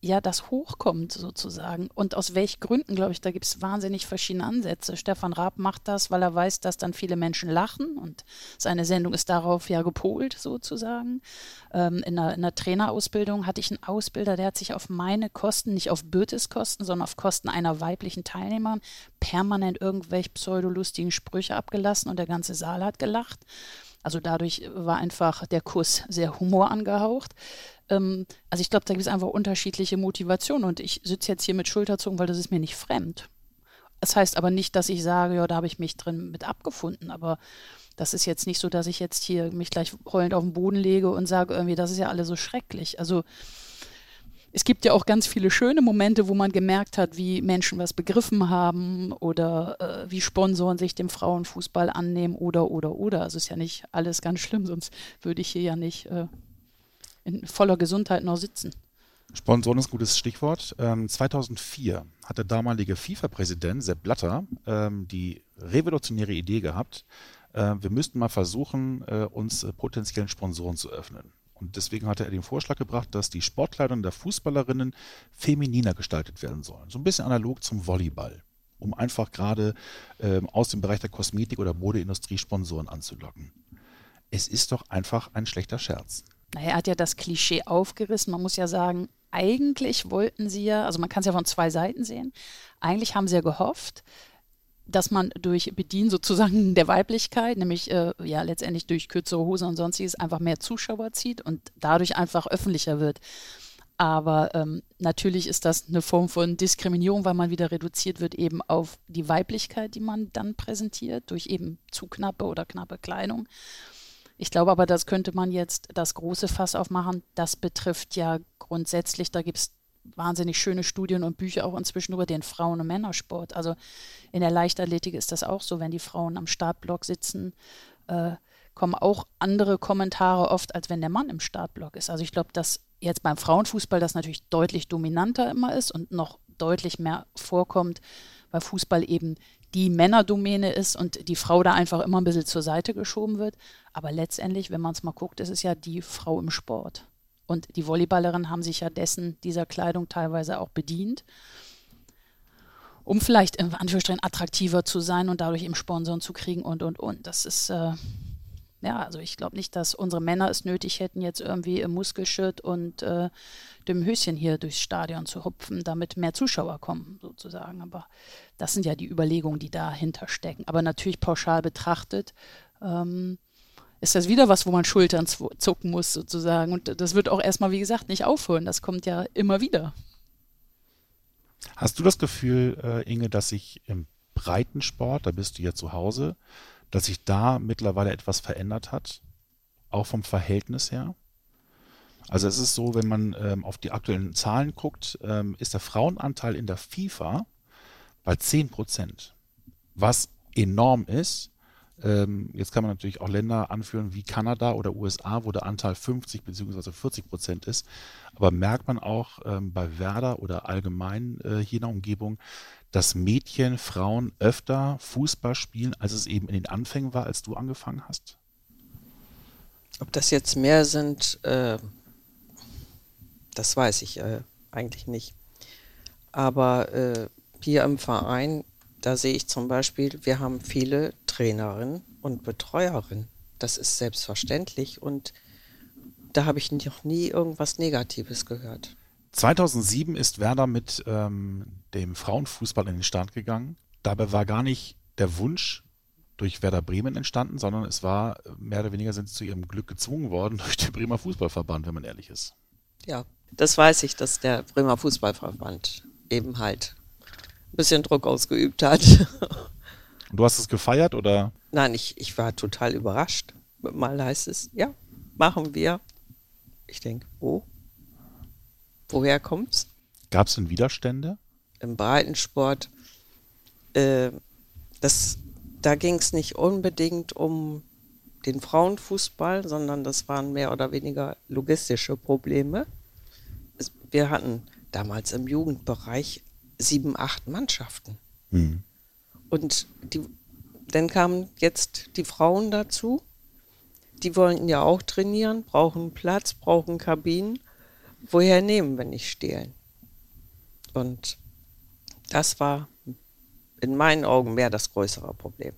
ja, das hochkommt sozusagen. Und aus welchen Gründen, glaube ich, da gibt es wahnsinnig verschiedene Ansätze. Stefan Raab macht das, weil er weiß, dass dann viele Menschen lachen und seine Sendung ist darauf ja gepolt sozusagen. Ähm, in, der, in der Trainerausbildung hatte ich einen Ausbilder, der hat sich auf meine Kosten, nicht auf Birtes Kosten, sondern auf Kosten einer weiblichen Teilnehmerin permanent irgendwelche pseudolustigen Sprüche abgelassen und der ganze Saal hat gelacht. Also dadurch war einfach der Kurs sehr Humor angehaucht. Ähm, also ich glaube, da gibt es einfach unterschiedliche Motivationen und ich sitze jetzt hier mit Schulterzucken, weil das ist mir nicht fremd. Das heißt aber nicht, dass ich sage, ja, da habe ich mich drin mit abgefunden, aber das ist jetzt nicht so, dass ich jetzt hier mich gleich heulend auf den Boden lege und sage irgendwie, das ist ja alles so schrecklich. Also es gibt ja auch ganz viele schöne Momente, wo man gemerkt hat, wie Menschen was begriffen haben oder äh, wie Sponsoren sich dem Frauenfußball annehmen oder, oder, oder. Also ist ja nicht alles ganz schlimm, sonst würde ich hier ja nicht äh, in voller Gesundheit noch sitzen. Sponsoren ist ein gutes Stichwort. Ähm, 2004 hat der damalige FIFA-Präsident Sepp Blatter ähm, die revolutionäre Idee gehabt, äh, wir müssten mal versuchen, äh, uns äh, potenziellen Sponsoren zu öffnen. Und deswegen hatte er den Vorschlag gebracht, dass die Sportkleidung der Fußballerinnen femininer gestaltet werden sollen. So ein bisschen analog zum Volleyball, um einfach gerade ähm, aus dem Bereich der Kosmetik- oder Modeindustrie Sponsoren anzulocken. Es ist doch einfach ein schlechter Scherz. Naja, er hat ja das Klischee aufgerissen. Man muss ja sagen, eigentlich wollten sie ja, also man kann es ja von zwei Seiten sehen, eigentlich haben sie ja gehofft, dass man durch Bedienen sozusagen der Weiblichkeit, nämlich äh, ja letztendlich durch kürzere Hosen und sonstiges, einfach mehr Zuschauer zieht und dadurch einfach öffentlicher wird. Aber ähm, natürlich ist das eine Form von Diskriminierung, weil man wieder reduziert wird eben auf die Weiblichkeit, die man dann präsentiert, durch eben zu knappe oder knappe Kleidung. Ich glaube aber, das könnte man jetzt das große Fass aufmachen. Das betrifft ja grundsätzlich, da gibt es wahnsinnig schöne Studien und Bücher auch inzwischen über den Frauen- und Männersport. Also in der Leichtathletik ist das auch so, wenn die Frauen am Startblock sitzen, äh, kommen auch andere Kommentare oft, als wenn der Mann im Startblock ist. Also ich glaube, dass jetzt beim Frauenfußball das natürlich deutlich dominanter immer ist und noch deutlich mehr vorkommt, weil Fußball eben die Männerdomäne ist und die Frau da einfach immer ein bisschen zur Seite geschoben wird. Aber letztendlich, wenn man es mal guckt, ist es ja die Frau im Sport. Und die Volleyballerinnen haben sich ja dessen, dieser Kleidung teilweise auch bedient, um vielleicht in Anführungsstrichen attraktiver zu sein und dadurch eben Sponsoren zu kriegen und, und, und. Das ist, äh, ja, also ich glaube nicht, dass unsere Männer es nötig hätten, jetzt irgendwie im Muskelshirt und äh, dem Höschen hier durchs Stadion zu hupfen, damit mehr Zuschauer kommen, sozusagen. Aber das sind ja die Überlegungen, die dahinter stecken. Aber natürlich pauschal betrachtet, ähm, ist das wieder was, wo man Schultern zucken muss sozusagen. Und das wird auch erstmal, wie gesagt, nicht aufhören. Das kommt ja immer wieder. Hast du das Gefühl, äh, Inge, dass sich im Breitensport, da bist du ja zu Hause, dass sich da mittlerweile etwas verändert hat? Auch vom Verhältnis her? Also es ist so, wenn man ähm, auf die aktuellen Zahlen guckt, ähm, ist der Frauenanteil in der FIFA bei 10 Prozent, was enorm ist. Ähm, jetzt kann man natürlich auch Länder anführen wie Kanada oder USA, wo der Anteil 50 bzw. 40 Prozent ist. Aber merkt man auch ähm, bei Werder oder allgemein äh, hier in der Umgebung, dass Mädchen, Frauen öfter Fußball spielen, als es eben in den Anfängen war, als du angefangen hast? Ob das jetzt mehr sind, äh, das weiß ich äh, eigentlich nicht. Aber äh, hier im Verein da sehe ich zum Beispiel, wir haben viele Trainerinnen und Betreuerinnen. Das ist selbstverständlich und da habe ich noch nie irgendwas Negatives gehört. 2007 ist Werder mit ähm, dem Frauenfußball in den Start gegangen. Dabei war gar nicht der Wunsch durch Werder Bremen entstanden, sondern es war mehr oder weniger sind sie zu ihrem Glück gezwungen worden durch den Bremer Fußballverband, wenn man ehrlich ist. Ja, das weiß ich, dass der Bremer Fußballverband eben halt ein bisschen Druck ausgeübt hat. Und du hast es gefeiert oder? Nein, ich, ich war total überrascht. Mal heißt es, ja, machen wir. Ich denke, wo? Woher kommt's? Gab es denn Widerstände? Im Breitensport, äh, das, da ging es nicht unbedingt um den Frauenfußball, sondern das waren mehr oder weniger logistische Probleme. Es, wir hatten damals im Jugendbereich sieben, acht Mannschaften. Mhm. Und die, dann kamen jetzt die Frauen dazu. Die wollten ja auch trainieren, brauchen Platz, brauchen Kabinen. Woher nehmen, wenn nicht stehlen? Und das war in meinen Augen mehr das größere Problem.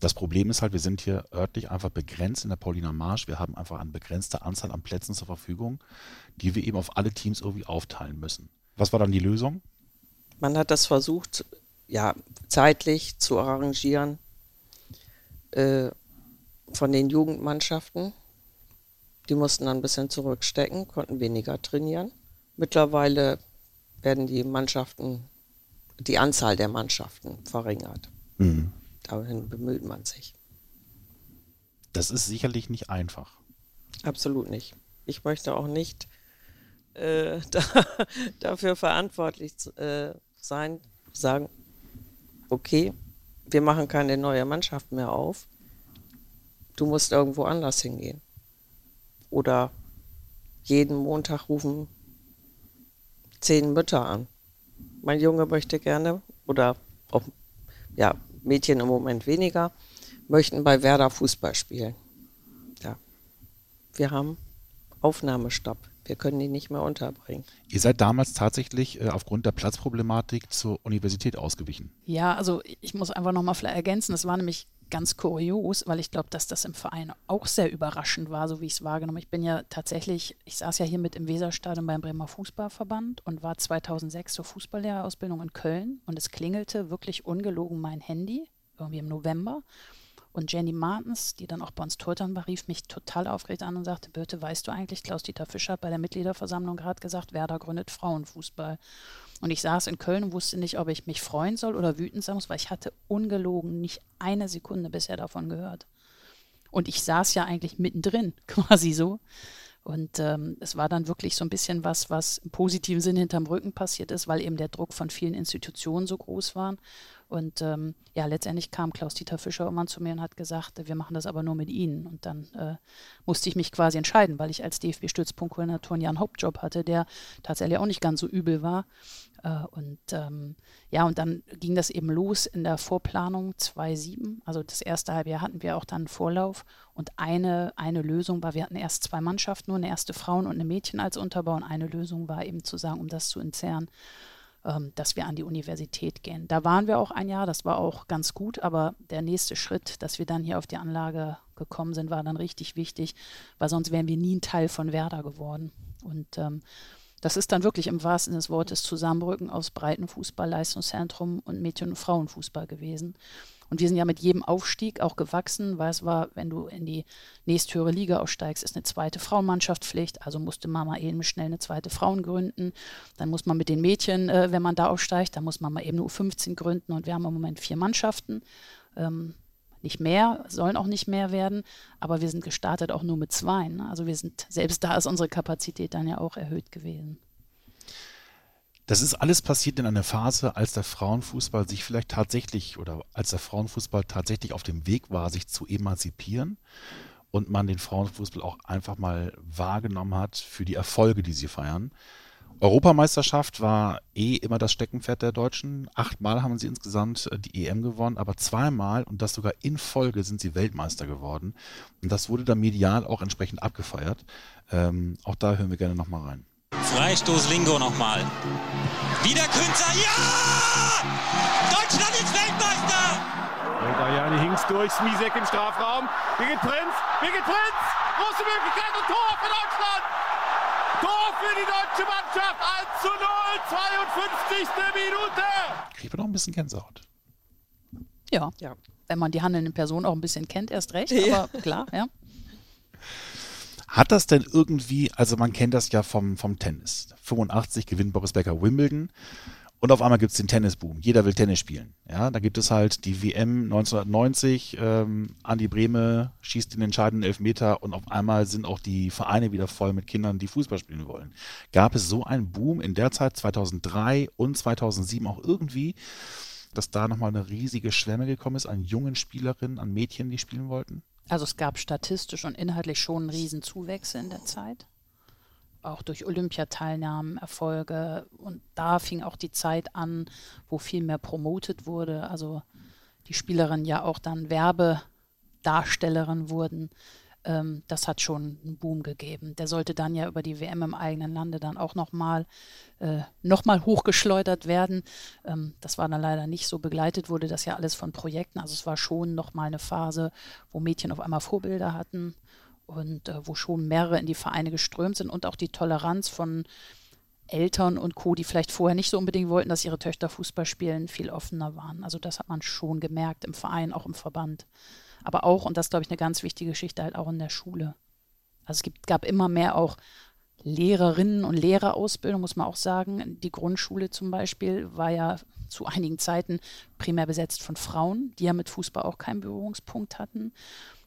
Das Problem ist halt, wir sind hier örtlich einfach begrenzt in der Pauliner Marsch. Wir haben einfach eine begrenzte Anzahl an Plätzen zur Verfügung, die wir eben auf alle Teams irgendwie aufteilen müssen. Was war dann die Lösung? Man hat das versucht, ja, zeitlich zu arrangieren äh, von den Jugendmannschaften. Die mussten dann ein bisschen zurückstecken, konnten weniger trainieren. Mittlerweile werden die Mannschaften die Anzahl der Mannschaften verringert. Mhm. Dahin bemüht man sich. Das ist sicherlich nicht einfach. Absolut nicht. Ich möchte auch nicht äh, da, dafür verantwortlich äh, sein, sagen, okay, wir machen keine neue Mannschaft mehr auf. Du musst irgendwo anders hingehen. Oder jeden Montag rufen zehn Mütter an. Mein Junge möchte gerne, oder auch ja, Mädchen im Moment weniger, möchten bei Werder Fußball spielen. Ja. Wir haben Aufnahmestopp. Wir können die nicht mehr unterbringen. Ihr seid damals tatsächlich äh, aufgrund der Platzproblematik zur Universität ausgewichen. Ja, also ich muss einfach nochmal vielleicht ergänzen, es war nämlich ganz kurios, weil ich glaube, dass das im Verein auch sehr überraschend war, so wie ich es wahrgenommen habe. Ich bin ja tatsächlich, ich saß ja hier mit im Weserstadion beim Bremer Fußballverband und war 2006 zur Fußballlehrerausbildung in Köln und es klingelte wirklich ungelogen mein Handy, irgendwie im November. Und Jenny Martens, die dann auch bei uns Tortern war, rief mich total aufgeregt an und sagte, Birte, weißt du eigentlich, Klaus-Dieter Fischer hat bei der Mitgliederversammlung gerade gesagt, Werder gründet Frauenfußball. Und ich saß in Köln und wusste nicht, ob ich mich freuen soll oder wütend sein muss, weil ich hatte ungelogen nicht eine Sekunde bisher davon gehört. Und ich saß ja eigentlich mittendrin, quasi so. Und ähm, es war dann wirklich so ein bisschen was, was im positiven Sinne hinterm Rücken passiert ist, weil eben der Druck von vielen Institutionen so groß war. Und ähm, ja, letztendlich kam Klaus-Dieter Fischer irgendwann zu mir und hat gesagt, wir machen das aber nur mit Ihnen. Und dann äh, musste ich mich quasi entscheiden, weil ich als DFB-Stützpunktkoordinator einen Hauptjob hatte, der tatsächlich auch nicht ganz so übel war. Äh, und ähm, ja, und dann ging das eben los in der Vorplanung 2.7. Also das erste Halbjahr hatten wir auch dann Vorlauf. Und eine, eine Lösung war, wir hatten erst zwei Mannschaften, nur eine erste Frauen und eine Mädchen als Unterbau. Und eine Lösung war eben zu sagen, um das zu entzerren, ähm, dass wir an die Universität gehen. Da waren wir auch ein Jahr, das war auch ganz gut, aber der nächste Schritt, dass wir dann hier auf die Anlage gekommen sind, war dann richtig wichtig, weil sonst wären wir nie ein Teil von Werder geworden. Und ähm, das ist dann wirklich im wahrsten Sinne des Wortes Zusammenrücken aus Breitenfußball-Leistungszentrum und Mädchen- und Frauenfußball gewesen. Und wir sind ja mit jedem Aufstieg auch gewachsen, weil es war, wenn du in die nächsthöhere Liga aufsteigst, ist eine zweite Frauenmannschaft Pflicht. Also musste Mama eben schnell eine zweite Frauen gründen. Dann muss man mit den Mädchen, äh, wenn man da aufsteigt, dann muss man mal eben nur 15 gründen. Und wir haben im Moment vier Mannschaften. Ähm, nicht mehr, sollen auch nicht mehr werden, aber wir sind gestartet auch nur mit zwei. Ne? Also wir sind, selbst da ist unsere Kapazität dann ja auch erhöht gewesen. Das ist alles passiert in einer Phase, als der Frauenfußball sich vielleicht tatsächlich oder als der Frauenfußball tatsächlich auf dem Weg war, sich zu emanzipieren und man den Frauenfußball auch einfach mal wahrgenommen hat für die Erfolge, die sie feiern. Europameisterschaft war eh immer das Steckenpferd der Deutschen. Achtmal haben sie insgesamt äh, die EM gewonnen, aber zweimal und das sogar in Folge sind sie Weltmeister geworden. Und das wurde dann medial auch entsprechend abgefeiert. Ähm, auch da hören wir gerne nochmal rein. Freistoß Lingo nochmal. Wieder Künzer. Ja! Deutschland ist Weltmeister! Und Dajani Hinks durch, Smisek im Strafraum. Birgit Prinz, Birgit Prinz! Große Möglichkeit und Tor für Deutschland! Tor für die deutsche Mannschaft! 1 zu 0, 52. Minute! Kriegt man noch ein bisschen Gänsehaut. Ja. ja. Wenn man die handelnde Person auch ein bisschen kennt, erst recht, aber klar, ja. Hat das denn irgendwie, also man kennt das ja vom, vom Tennis. 85 gewinnt Boris Becker Wimbledon und auf einmal gibt es den Tennisboom. Jeder will Tennis spielen. Ja, da gibt es halt die WM 1990, ähm, Andi Brehme schießt den entscheidenden Elfmeter und auf einmal sind auch die Vereine wieder voll mit Kindern, die Fußball spielen wollen. Gab es so einen Boom in der Zeit 2003 und 2007 auch irgendwie, dass da nochmal eine riesige Schwemme gekommen ist an jungen Spielerinnen, an Mädchen, die spielen wollten? Also es gab statistisch und inhaltlich schon einen Zuwächse in der Zeit. Auch durch Olympiateilnahmen, Erfolge. Und da fing auch die Zeit an, wo viel mehr promotet wurde. Also die Spielerinnen ja auch dann Werbedarstellerin wurden ähm, das hat schon einen Boom gegeben. Der sollte dann ja über die WM im eigenen Lande dann auch nochmal äh, noch hochgeschleudert werden. Ähm, das war dann leider nicht so. Begleitet wurde das ja alles von Projekten. Also es war schon nochmal eine Phase, wo Mädchen auf einmal Vorbilder hatten und äh, wo schon mehrere in die Vereine geströmt sind und auch die Toleranz von Eltern und Co., die vielleicht vorher nicht so unbedingt wollten, dass ihre Töchter Fußball spielen, viel offener waren. Also das hat man schon gemerkt im Verein, auch im Verband aber auch, und das glaube ich eine ganz wichtige Geschichte, halt auch in der Schule. Also es gibt, gab immer mehr auch Lehrerinnen und Lehrerausbildung, muss man auch sagen. Die Grundschule zum Beispiel war ja zu einigen Zeiten primär besetzt von Frauen, die ja mit Fußball auch keinen Berührungspunkt hatten.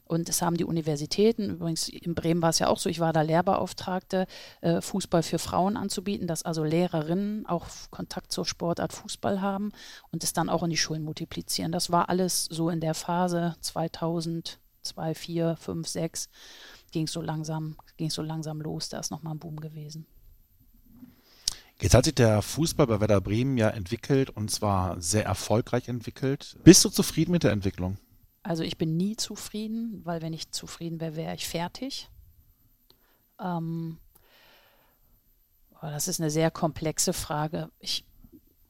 Und es haben die Universitäten, übrigens in Bremen war es ja auch so, ich war da Lehrbeauftragte, äh, Fußball für Frauen anzubieten, dass also Lehrerinnen auch Kontakt zur Sportart Fußball haben und es dann auch in die Schulen multiplizieren. Das war alles so in der Phase 2000, 2, 4, 5, 6 ging es so langsam, ging so langsam los. Da ist nochmal ein Boom gewesen. Jetzt hat sich der Fußball bei Werder Bremen ja entwickelt und zwar sehr erfolgreich entwickelt. Bist du zufrieden mit der Entwicklung? Also ich bin nie zufrieden, weil wenn ich zufrieden wäre, wäre ich fertig. Ähm, das ist eine sehr komplexe Frage. Ich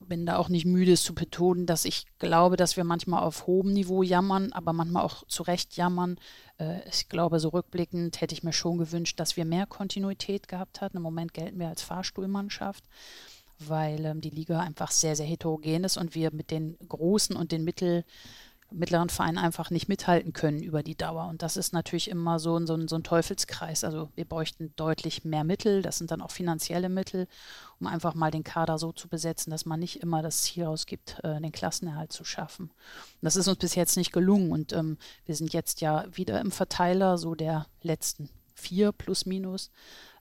bin da auch nicht müde, es zu betonen, dass ich glaube, dass wir manchmal auf hohem Niveau jammern, aber manchmal auch zu Recht jammern. Äh, ich glaube, so rückblickend hätte ich mir schon gewünscht, dass wir mehr Kontinuität gehabt hatten. Im Moment gelten wir als Fahrstuhlmannschaft, weil ähm, die Liga einfach sehr, sehr heterogen ist und wir mit den Großen und den Mittel mittleren Vereinen einfach nicht mithalten können über die Dauer. Und das ist natürlich immer so, so, ein, so ein Teufelskreis. Also wir bräuchten deutlich mehr Mittel, das sind dann auch finanzielle Mittel, um einfach mal den Kader so zu besetzen, dass man nicht immer das Ziel ausgibt, äh, den Klassenerhalt zu schaffen. Und das ist uns bis jetzt nicht gelungen. Und ähm, wir sind jetzt ja wieder im Verteiler so der letzten vier plus minus.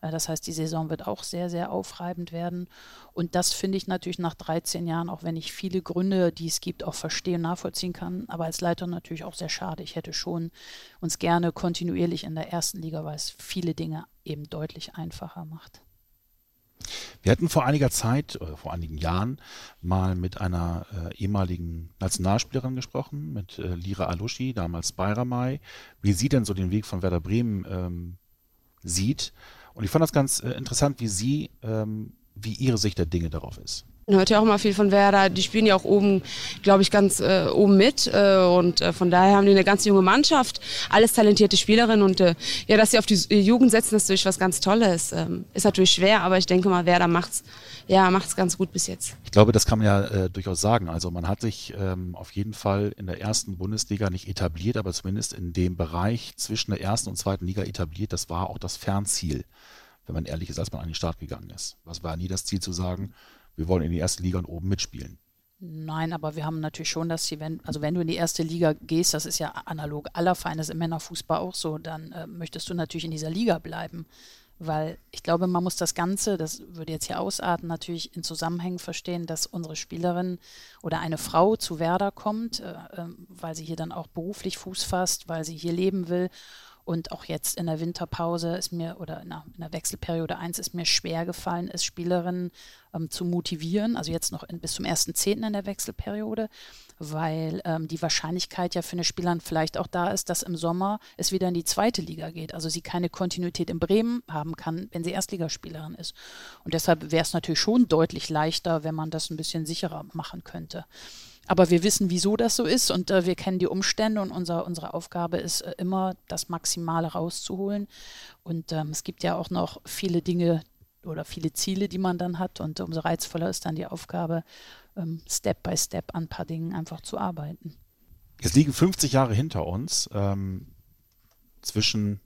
Äh, das heißt, die Saison wird auch sehr, sehr aufreibend werden. Und das finde ich natürlich nach 13 Jahren, auch wenn ich viele Gründe, die es gibt, auch verstehen und nachvollziehen kann, aber als Leiter natürlich auch sehr schade. Ich hätte schon uns gerne kontinuierlich in der ersten Liga, weil es viele Dinge eben deutlich einfacher macht. Wir hatten vor einiger Zeit, vor einigen Jahren, mal mit einer äh, ehemaligen Nationalspielerin gesprochen, mit äh, Lira Alushi, damals Bayramai, wie sie denn so den Weg von Werder Bremen ähm, sieht. Und ich fand das ganz äh, interessant, wie sie, ähm, wie ihre Sicht der Dinge darauf ist. Man hört ja auch mal viel von Werder. Die spielen ja auch oben, glaube ich, ganz äh, oben mit. Äh, und äh, von daher haben die eine ganz junge Mannschaft, alles talentierte Spielerinnen. Und äh, ja, dass sie auf die Jugend setzen, ist natürlich was ganz Tolles. Ähm, ist natürlich schwer, aber ich denke mal, Werder macht's, ja, macht's ganz gut bis jetzt. Ich glaube, das kann man ja äh, durchaus sagen. Also man hat sich ähm, auf jeden Fall in der ersten Bundesliga nicht etabliert, aber zumindest in dem Bereich zwischen der ersten und zweiten Liga etabliert. Das war auch das Fernziel, wenn man ehrlich ist, als man an den Start gegangen ist. Was war nie das Ziel zu sagen, wir wollen in die erste Liga und oben mitspielen. Nein, aber wir haben natürlich schon das Ziel, wenn, also wenn du in die erste Liga gehst, das ist ja analog aller Vereine im Männerfußball auch so, dann äh, möchtest du natürlich in dieser Liga bleiben. Weil ich glaube, man muss das Ganze, das würde jetzt hier ausarten, natürlich in Zusammenhängen verstehen, dass unsere Spielerin oder eine Frau zu Werder kommt, äh, äh, weil sie hier dann auch beruflich Fuß fasst, weil sie hier leben will und auch jetzt in der Winterpause ist mir, oder in der, in der Wechselperiode 1 ist mir schwer gefallen, es Spielerinnen ähm, zu motivieren, also jetzt noch in, bis zum 1.10. in der Wechselperiode, weil ähm, die Wahrscheinlichkeit ja für eine Spielerin vielleicht auch da ist, dass im Sommer es wieder in die zweite Liga geht. Also sie keine Kontinuität in Bremen haben kann, wenn sie Erstligaspielerin ist. Und deshalb wäre es natürlich schon deutlich leichter, wenn man das ein bisschen sicherer machen könnte. Aber wir wissen, wieso das so ist und äh, wir kennen die Umstände und unser, unsere Aufgabe ist äh, immer, das Maximale rauszuholen. Und ähm, es gibt ja auch noch viele Dinge oder viele Ziele, die man dann hat und umso reizvoller ist dann die Aufgabe, ähm, Step by Step an ein paar Dingen einfach zu arbeiten. Jetzt liegen 50 Jahre hinter uns. Ähm, zwischen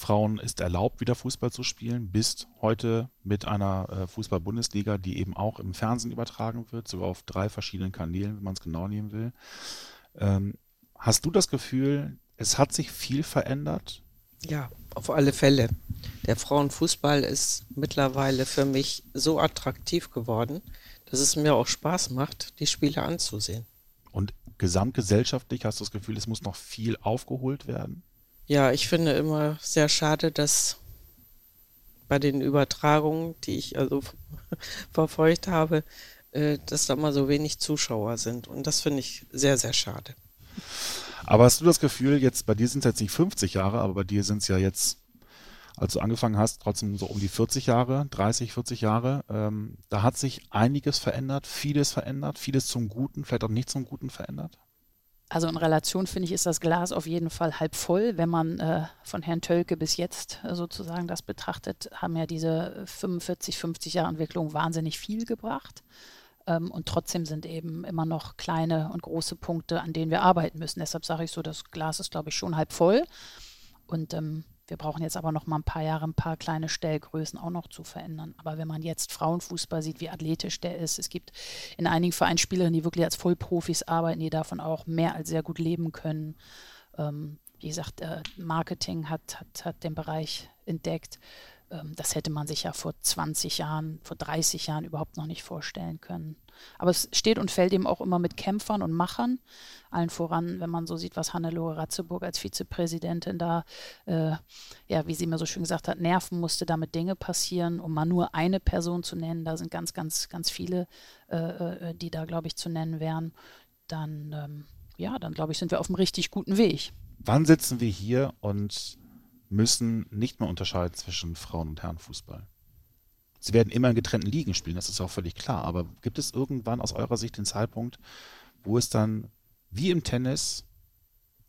Frauen ist erlaubt, wieder Fußball zu spielen, bis heute mit einer äh, Fußball-Bundesliga, die eben auch im Fernsehen übertragen wird, sogar auf drei verschiedenen Kanälen, wenn man es genau nehmen will. Ähm, hast du das Gefühl, es hat sich viel verändert? Ja, auf alle Fälle. Der Frauenfußball ist mittlerweile für mich so attraktiv geworden, dass es mir auch Spaß macht, die Spiele anzusehen. Und gesamtgesellschaftlich hast du das Gefühl, es muss noch viel aufgeholt werden? Ja, ich finde immer sehr schade, dass bei den Übertragungen, die ich also verfolgt habe, äh, dass da mal so wenig Zuschauer sind. Und das finde ich sehr, sehr schade. Aber hast du das Gefühl, jetzt bei dir sind es jetzt nicht 50 Jahre, aber bei dir sind es ja jetzt, als du angefangen hast, trotzdem so um die 40 Jahre, 30, 40 Jahre. Ähm, da hat sich einiges verändert, vieles verändert, vieles zum Guten, vielleicht auch nicht zum Guten verändert? Also in Relation finde ich, ist das Glas auf jeden Fall halb voll. Wenn man äh, von Herrn Tölke bis jetzt äh, sozusagen das betrachtet, haben ja diese 45, 50 Jahre Entwicklung wahnsinnig viel gebracht. Ähm, und trotzdem sind eben immer noch kleine und große Punkte, an denen wir arbeiten müssen. Deshalb sage ich so, das Glas ist, glaube ich, schon halb voll. Und ähm, wir brauchen jetzt aber noch mal ein paar Jahre, ein paar kleine Stellgrößen auch noch zu verändern. Aber wenn man jetzt Frauenfußball sieht, wie athletisch der ist, es gibt in einigen Vereinen Spielerinnen, die wirklich als Vollprofis arbeiten, die davon auch mehr als sehr gut leben können. Ähm, wie gesagt, äh, Marketing hat, hat, hat den Bereich entdeckt. Ähm, das hätte man sich ja vor 20 Jahren, vor 30 Jahren überhaupt noch nicht vorstellen können. Aber es steht und fällt eben auch immer mit Kämpfern und Machern. Allen voran, wenn man so sieht, was Hannelore Ratzeburg als Vizepräsidentin da, äh, ja, wie sie mir so schön gesagt hat, nerven musste, damit Dinge passieren, um mal nur eine Person zu nennen. Da sind ganz, ganz, ganz viele, äh, äh die da, glaube ich, zu nennen wären. Dann, ähm, ja, dann glaube ich, sind wir auf einem richtig guten Weg. Wann sitzen wir hier und müssen nicht mehr unterscheiden zwischen Frauen- und Herrenfußball. Sie werden immer in getrennten Ligen spielen, das ist auch völlig klar. Aber gibt es irgendwann aus eurer Sicht den Zeitpunkt, wo es dann wie im Tennis,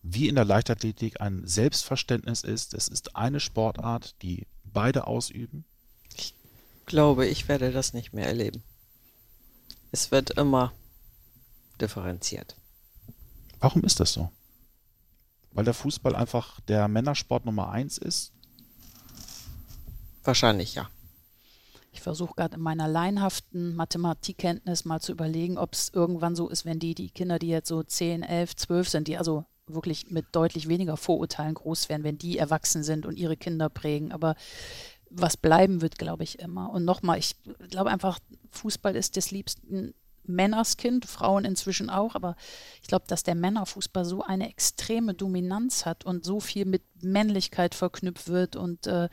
wie in der Leichtathletik ein Selbstverständnis ist, es ist eine Sportart, die beide ausüben? Ich glaube, ich werde das nicht mehr erleben. Es wird immer differenziert. Warum ist das so? Weil der Fußball einfach der Männersport Nummer eins ist? Wahrscheinlich ja. Ich versuche gerade in meiner leinhaften Mathematikkenntnis mal zu überlegen, ob es irgendwann so ist, wenn die, die Kinder, die jetzt so 10, 11, 12 sind, die also wirklich mit deutlich weniger Vorurteilen groß werden, wenn die erwachsen sind und ihre Kinder prägen. Aber was bleiben wird, glaube ich, immer. Und nochmal, ich glaube einfach, Fußball ist des Liebsten Männerskind, Frauen inzwischen auch, aber ich glaube, dass der Männerfußball so eine extreme Dominanz hat und so viel mit Männlichkeit verknüpft wird und äh,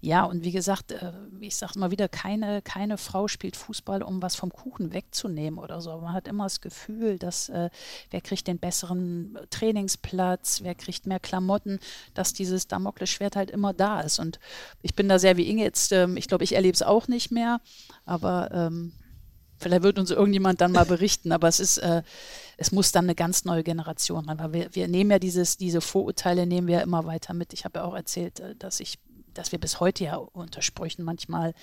ja, und wie gesagt, äh, ich sage mal wieder, keine, keine Frau spielt Fußball, um was vom Kuchen wegzunehmen oder so. Man hat immer das Gefühl, dass äh, wer kriegt den besseren Trainingsplatz, wer kriegt mehr Klamotten, dass dieses Damoklesschwert halt immer da ist. Und ich bin da sehr wie Inge jetzt, ähm, ich glaube, ich erlebe es auch nicht mehr, aber ähm, Vielleicht wird uns irgendjemand dann mal berichten, aber es ist, äh, es muss dann eine ganz neue Generation ran. Weil wir, wir nehmen ja dieses, diese Vorurteile nehmen wir immer weiter mit. Ich habe ja auch erzählt, äh, dass ich, dass wir bis heute ja unter Sprüchen manchmal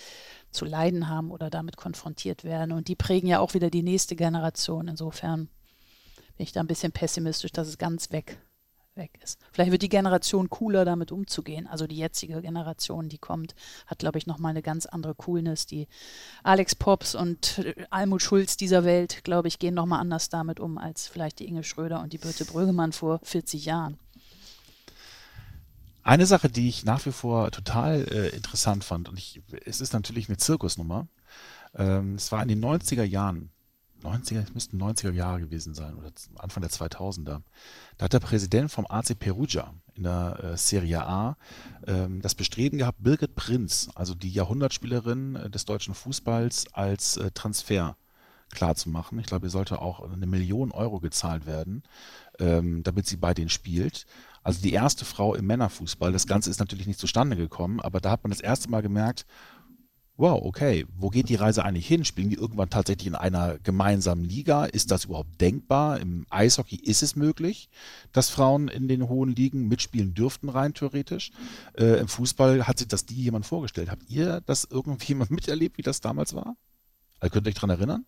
zu leiden haben oder damit konfrontiert werden. Und die prägen ja auch wieder die nächste Generation. Insofern bin ich da ein bisschen pessimistisch, dass es ganz weg weg ist. Vielleicht wird die Generation cooler, damit umzugehen. Also die jetzige Generation, die kommt, hat, glaube ich, nochmal eine ganz andere Coolness. Die Alex Pops und äh, Almut Schulz dieser Welt, glaube ich, gehen nochmal anders damit um, als vielleicht die Inge Schröder und die Birte Brögemann vor 40 Jahren. Eine Sache, die ich nach wie vor total äh, interessant fand, und ich, es ist natürlich eine Zirkusnummer. Ähm, es war in den 90er Jahren 90er, es müssten 90er Jahre gewesen sein oder Anfang der 2000er. Da hat der Präsident vom AC Perugia in der äh, Serie A ähm, das Bestreben gehabt, Birgit Prinz, also die Jahrhundertspielerin äh, des deutschen Fußballs, als äh, Transfer klar zu machen. Ich glaube, ihr sollte auch eine Million Euro gezahlt werden, ähm, damit sie bei denen spielt. Also die erste Frau im Männerfußball. Das Ganze ist natürlich nicht zustande gekommen, aber da hat man das erste Mal gemerkt, wow, okay, wo geht die Reise eigentlich hin? Spielen die irgendwann tatsächlich in einer gemeinsamen Liga? Ist das überhaupt denkbar? Im Eishockey ist es möglich, dass Frauen in den hohen Ligen mitspielen dürften, rein theoretisch. Äh, Im Fußball hat sich das die jemand vorgestellt. Habt ihr das irgendwie mal miterlebt, wie das damals war? Also könnt ihr euch daran erinnern?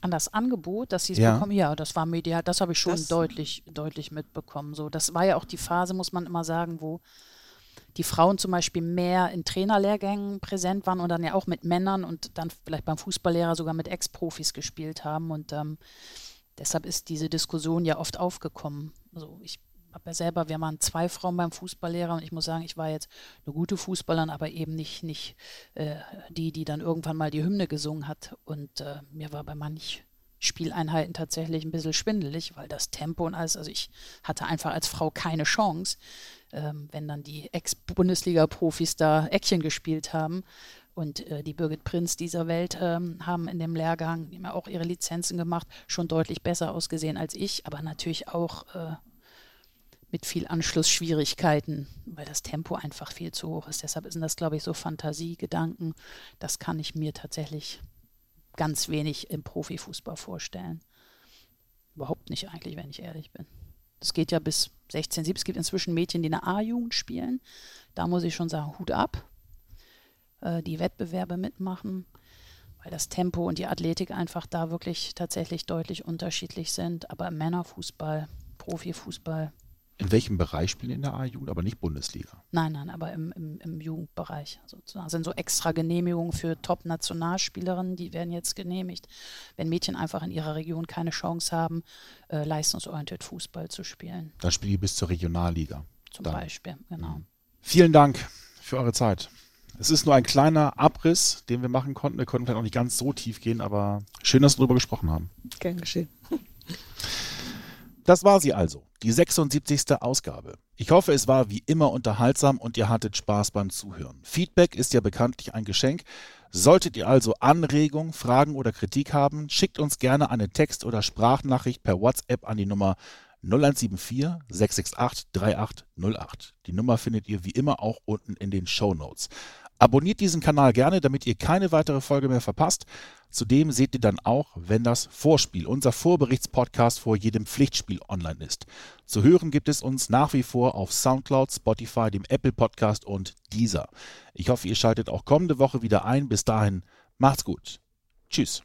An das Angebot, dass sie es Ja. bekommen, ja, das war medial, das habe ich schon Das- deutlich, deutlich mitbekommen. So, das war ja auch die Phase, muss man immer sagen, wo die Frauen zum Beispiel mehr in Trainerlehrgängen präsent waren und dann ja auch mit Männern und dann vielleicht beim Fußballlehrer sogar mit Ex-Profis gespielt haben. Und ähm, deshalb ist diese Diskussion ja oft aufgekommen. Also ich habe ja selber, wir waren zwei Frauen beim Fußballlehrer und ich muss sagen, ich war jetzt eine gute Fußballerin, aber eben nicht, nicht äh, die, die dann irgendwann mal die Hymne gesungen hat. Und äh, mir war bei manch Spieleinheiten tatsächlich ein bisschen schwindelig, weil das Tempo und alles, also ich hatte einfach als Frau keine Chance, ähm, wenn dann die Ex-Bundesliga-Profis da Eckchen gespielt haben. Und äh, die Birgit Prinz dieser Welt ähm, haben in dem Lehrgang, ja auch ihre Lizenzen gemacht, schon deutlich besser ausgesehen als ich, aber natürlich auch äh, mit viel Anschlussschwierigkeiten, weil das Tempo einfach viel zu hoch ist. Deshalb sind das, glaube ich, so Fantasiegedanken. Das kann ich mir tatsächlich ganz wenig im Profifußball vorstellen. Überhaupt nicht eigentlich, wenn ich ehrlich bin. Das geht ja bis 16, 17. Es gibt inzwischen Mädchen, die in der A-Jugend spielen. Da muss ich schon sagen, Hut ab. Äh, die Wettbewerbe mitmachen, weil das Tempo und die Athletik einfach da wirklich tatsächlich deutlich unterschiedlich sind. Aber Männerfußball, Profifußball, In welchem Bereich spielen in der A-Jugend, aber nicht Bundesliga? Nein, nein, aber im, im, im Jugendbereich. Sozusagen. Das sind so extra Genehmigungen für Top-Nationalspielerinnen, die werden jetzt genehmigt, wenn Mädchen einfach in ihrer Region keine Chance haben, äh, leistungsorientiert Fußball zu spielen. Dann spiele ich bis zur Regionalliga. Zum Dann. Beispiel, genau. Mhm. Vielen Dank für eure Zeit. Es ist nur ein kleiner Abriss, den wir machen konnten. Wir konnten vielleicht auch nicht ganz so tief gehen, aber schön, dass wir darüber gesprochen haben. Gern geschehen. Das war sie also, die 76. Ausgabe. Ich hoffe, es war wie immer unterhaltsam und ihr hattet Spaß beim Zuhören. Feedback ist ja bekanntlich ein Geschenk. Solltet ihr also Anregungen, Fragen oder Kritik haben, schickt uns gerne eine Text- oder Sprachnachricht per WhatsApp an die Nummer 0174 668 3808. Die Nummer findet ihr wie immer auch unten in den Show Notes. Abonniert diesen Kanal gerne, damit ihr keine weitere Folge mehr verpasst. Zudem seht ihr dann auch, wenn das Vorspiel, unser Vorberichtspodcast vor jedem Pflichtspiel online ist. Zu hören gibt es uns nach wie vor auf Soundcloud, Spotify, dem Apple Podcast und Deezer. Ich hoffe, ihr schaltet auch kommende Woche wieder ein. Bis dahin, macht's gut. Tschüss.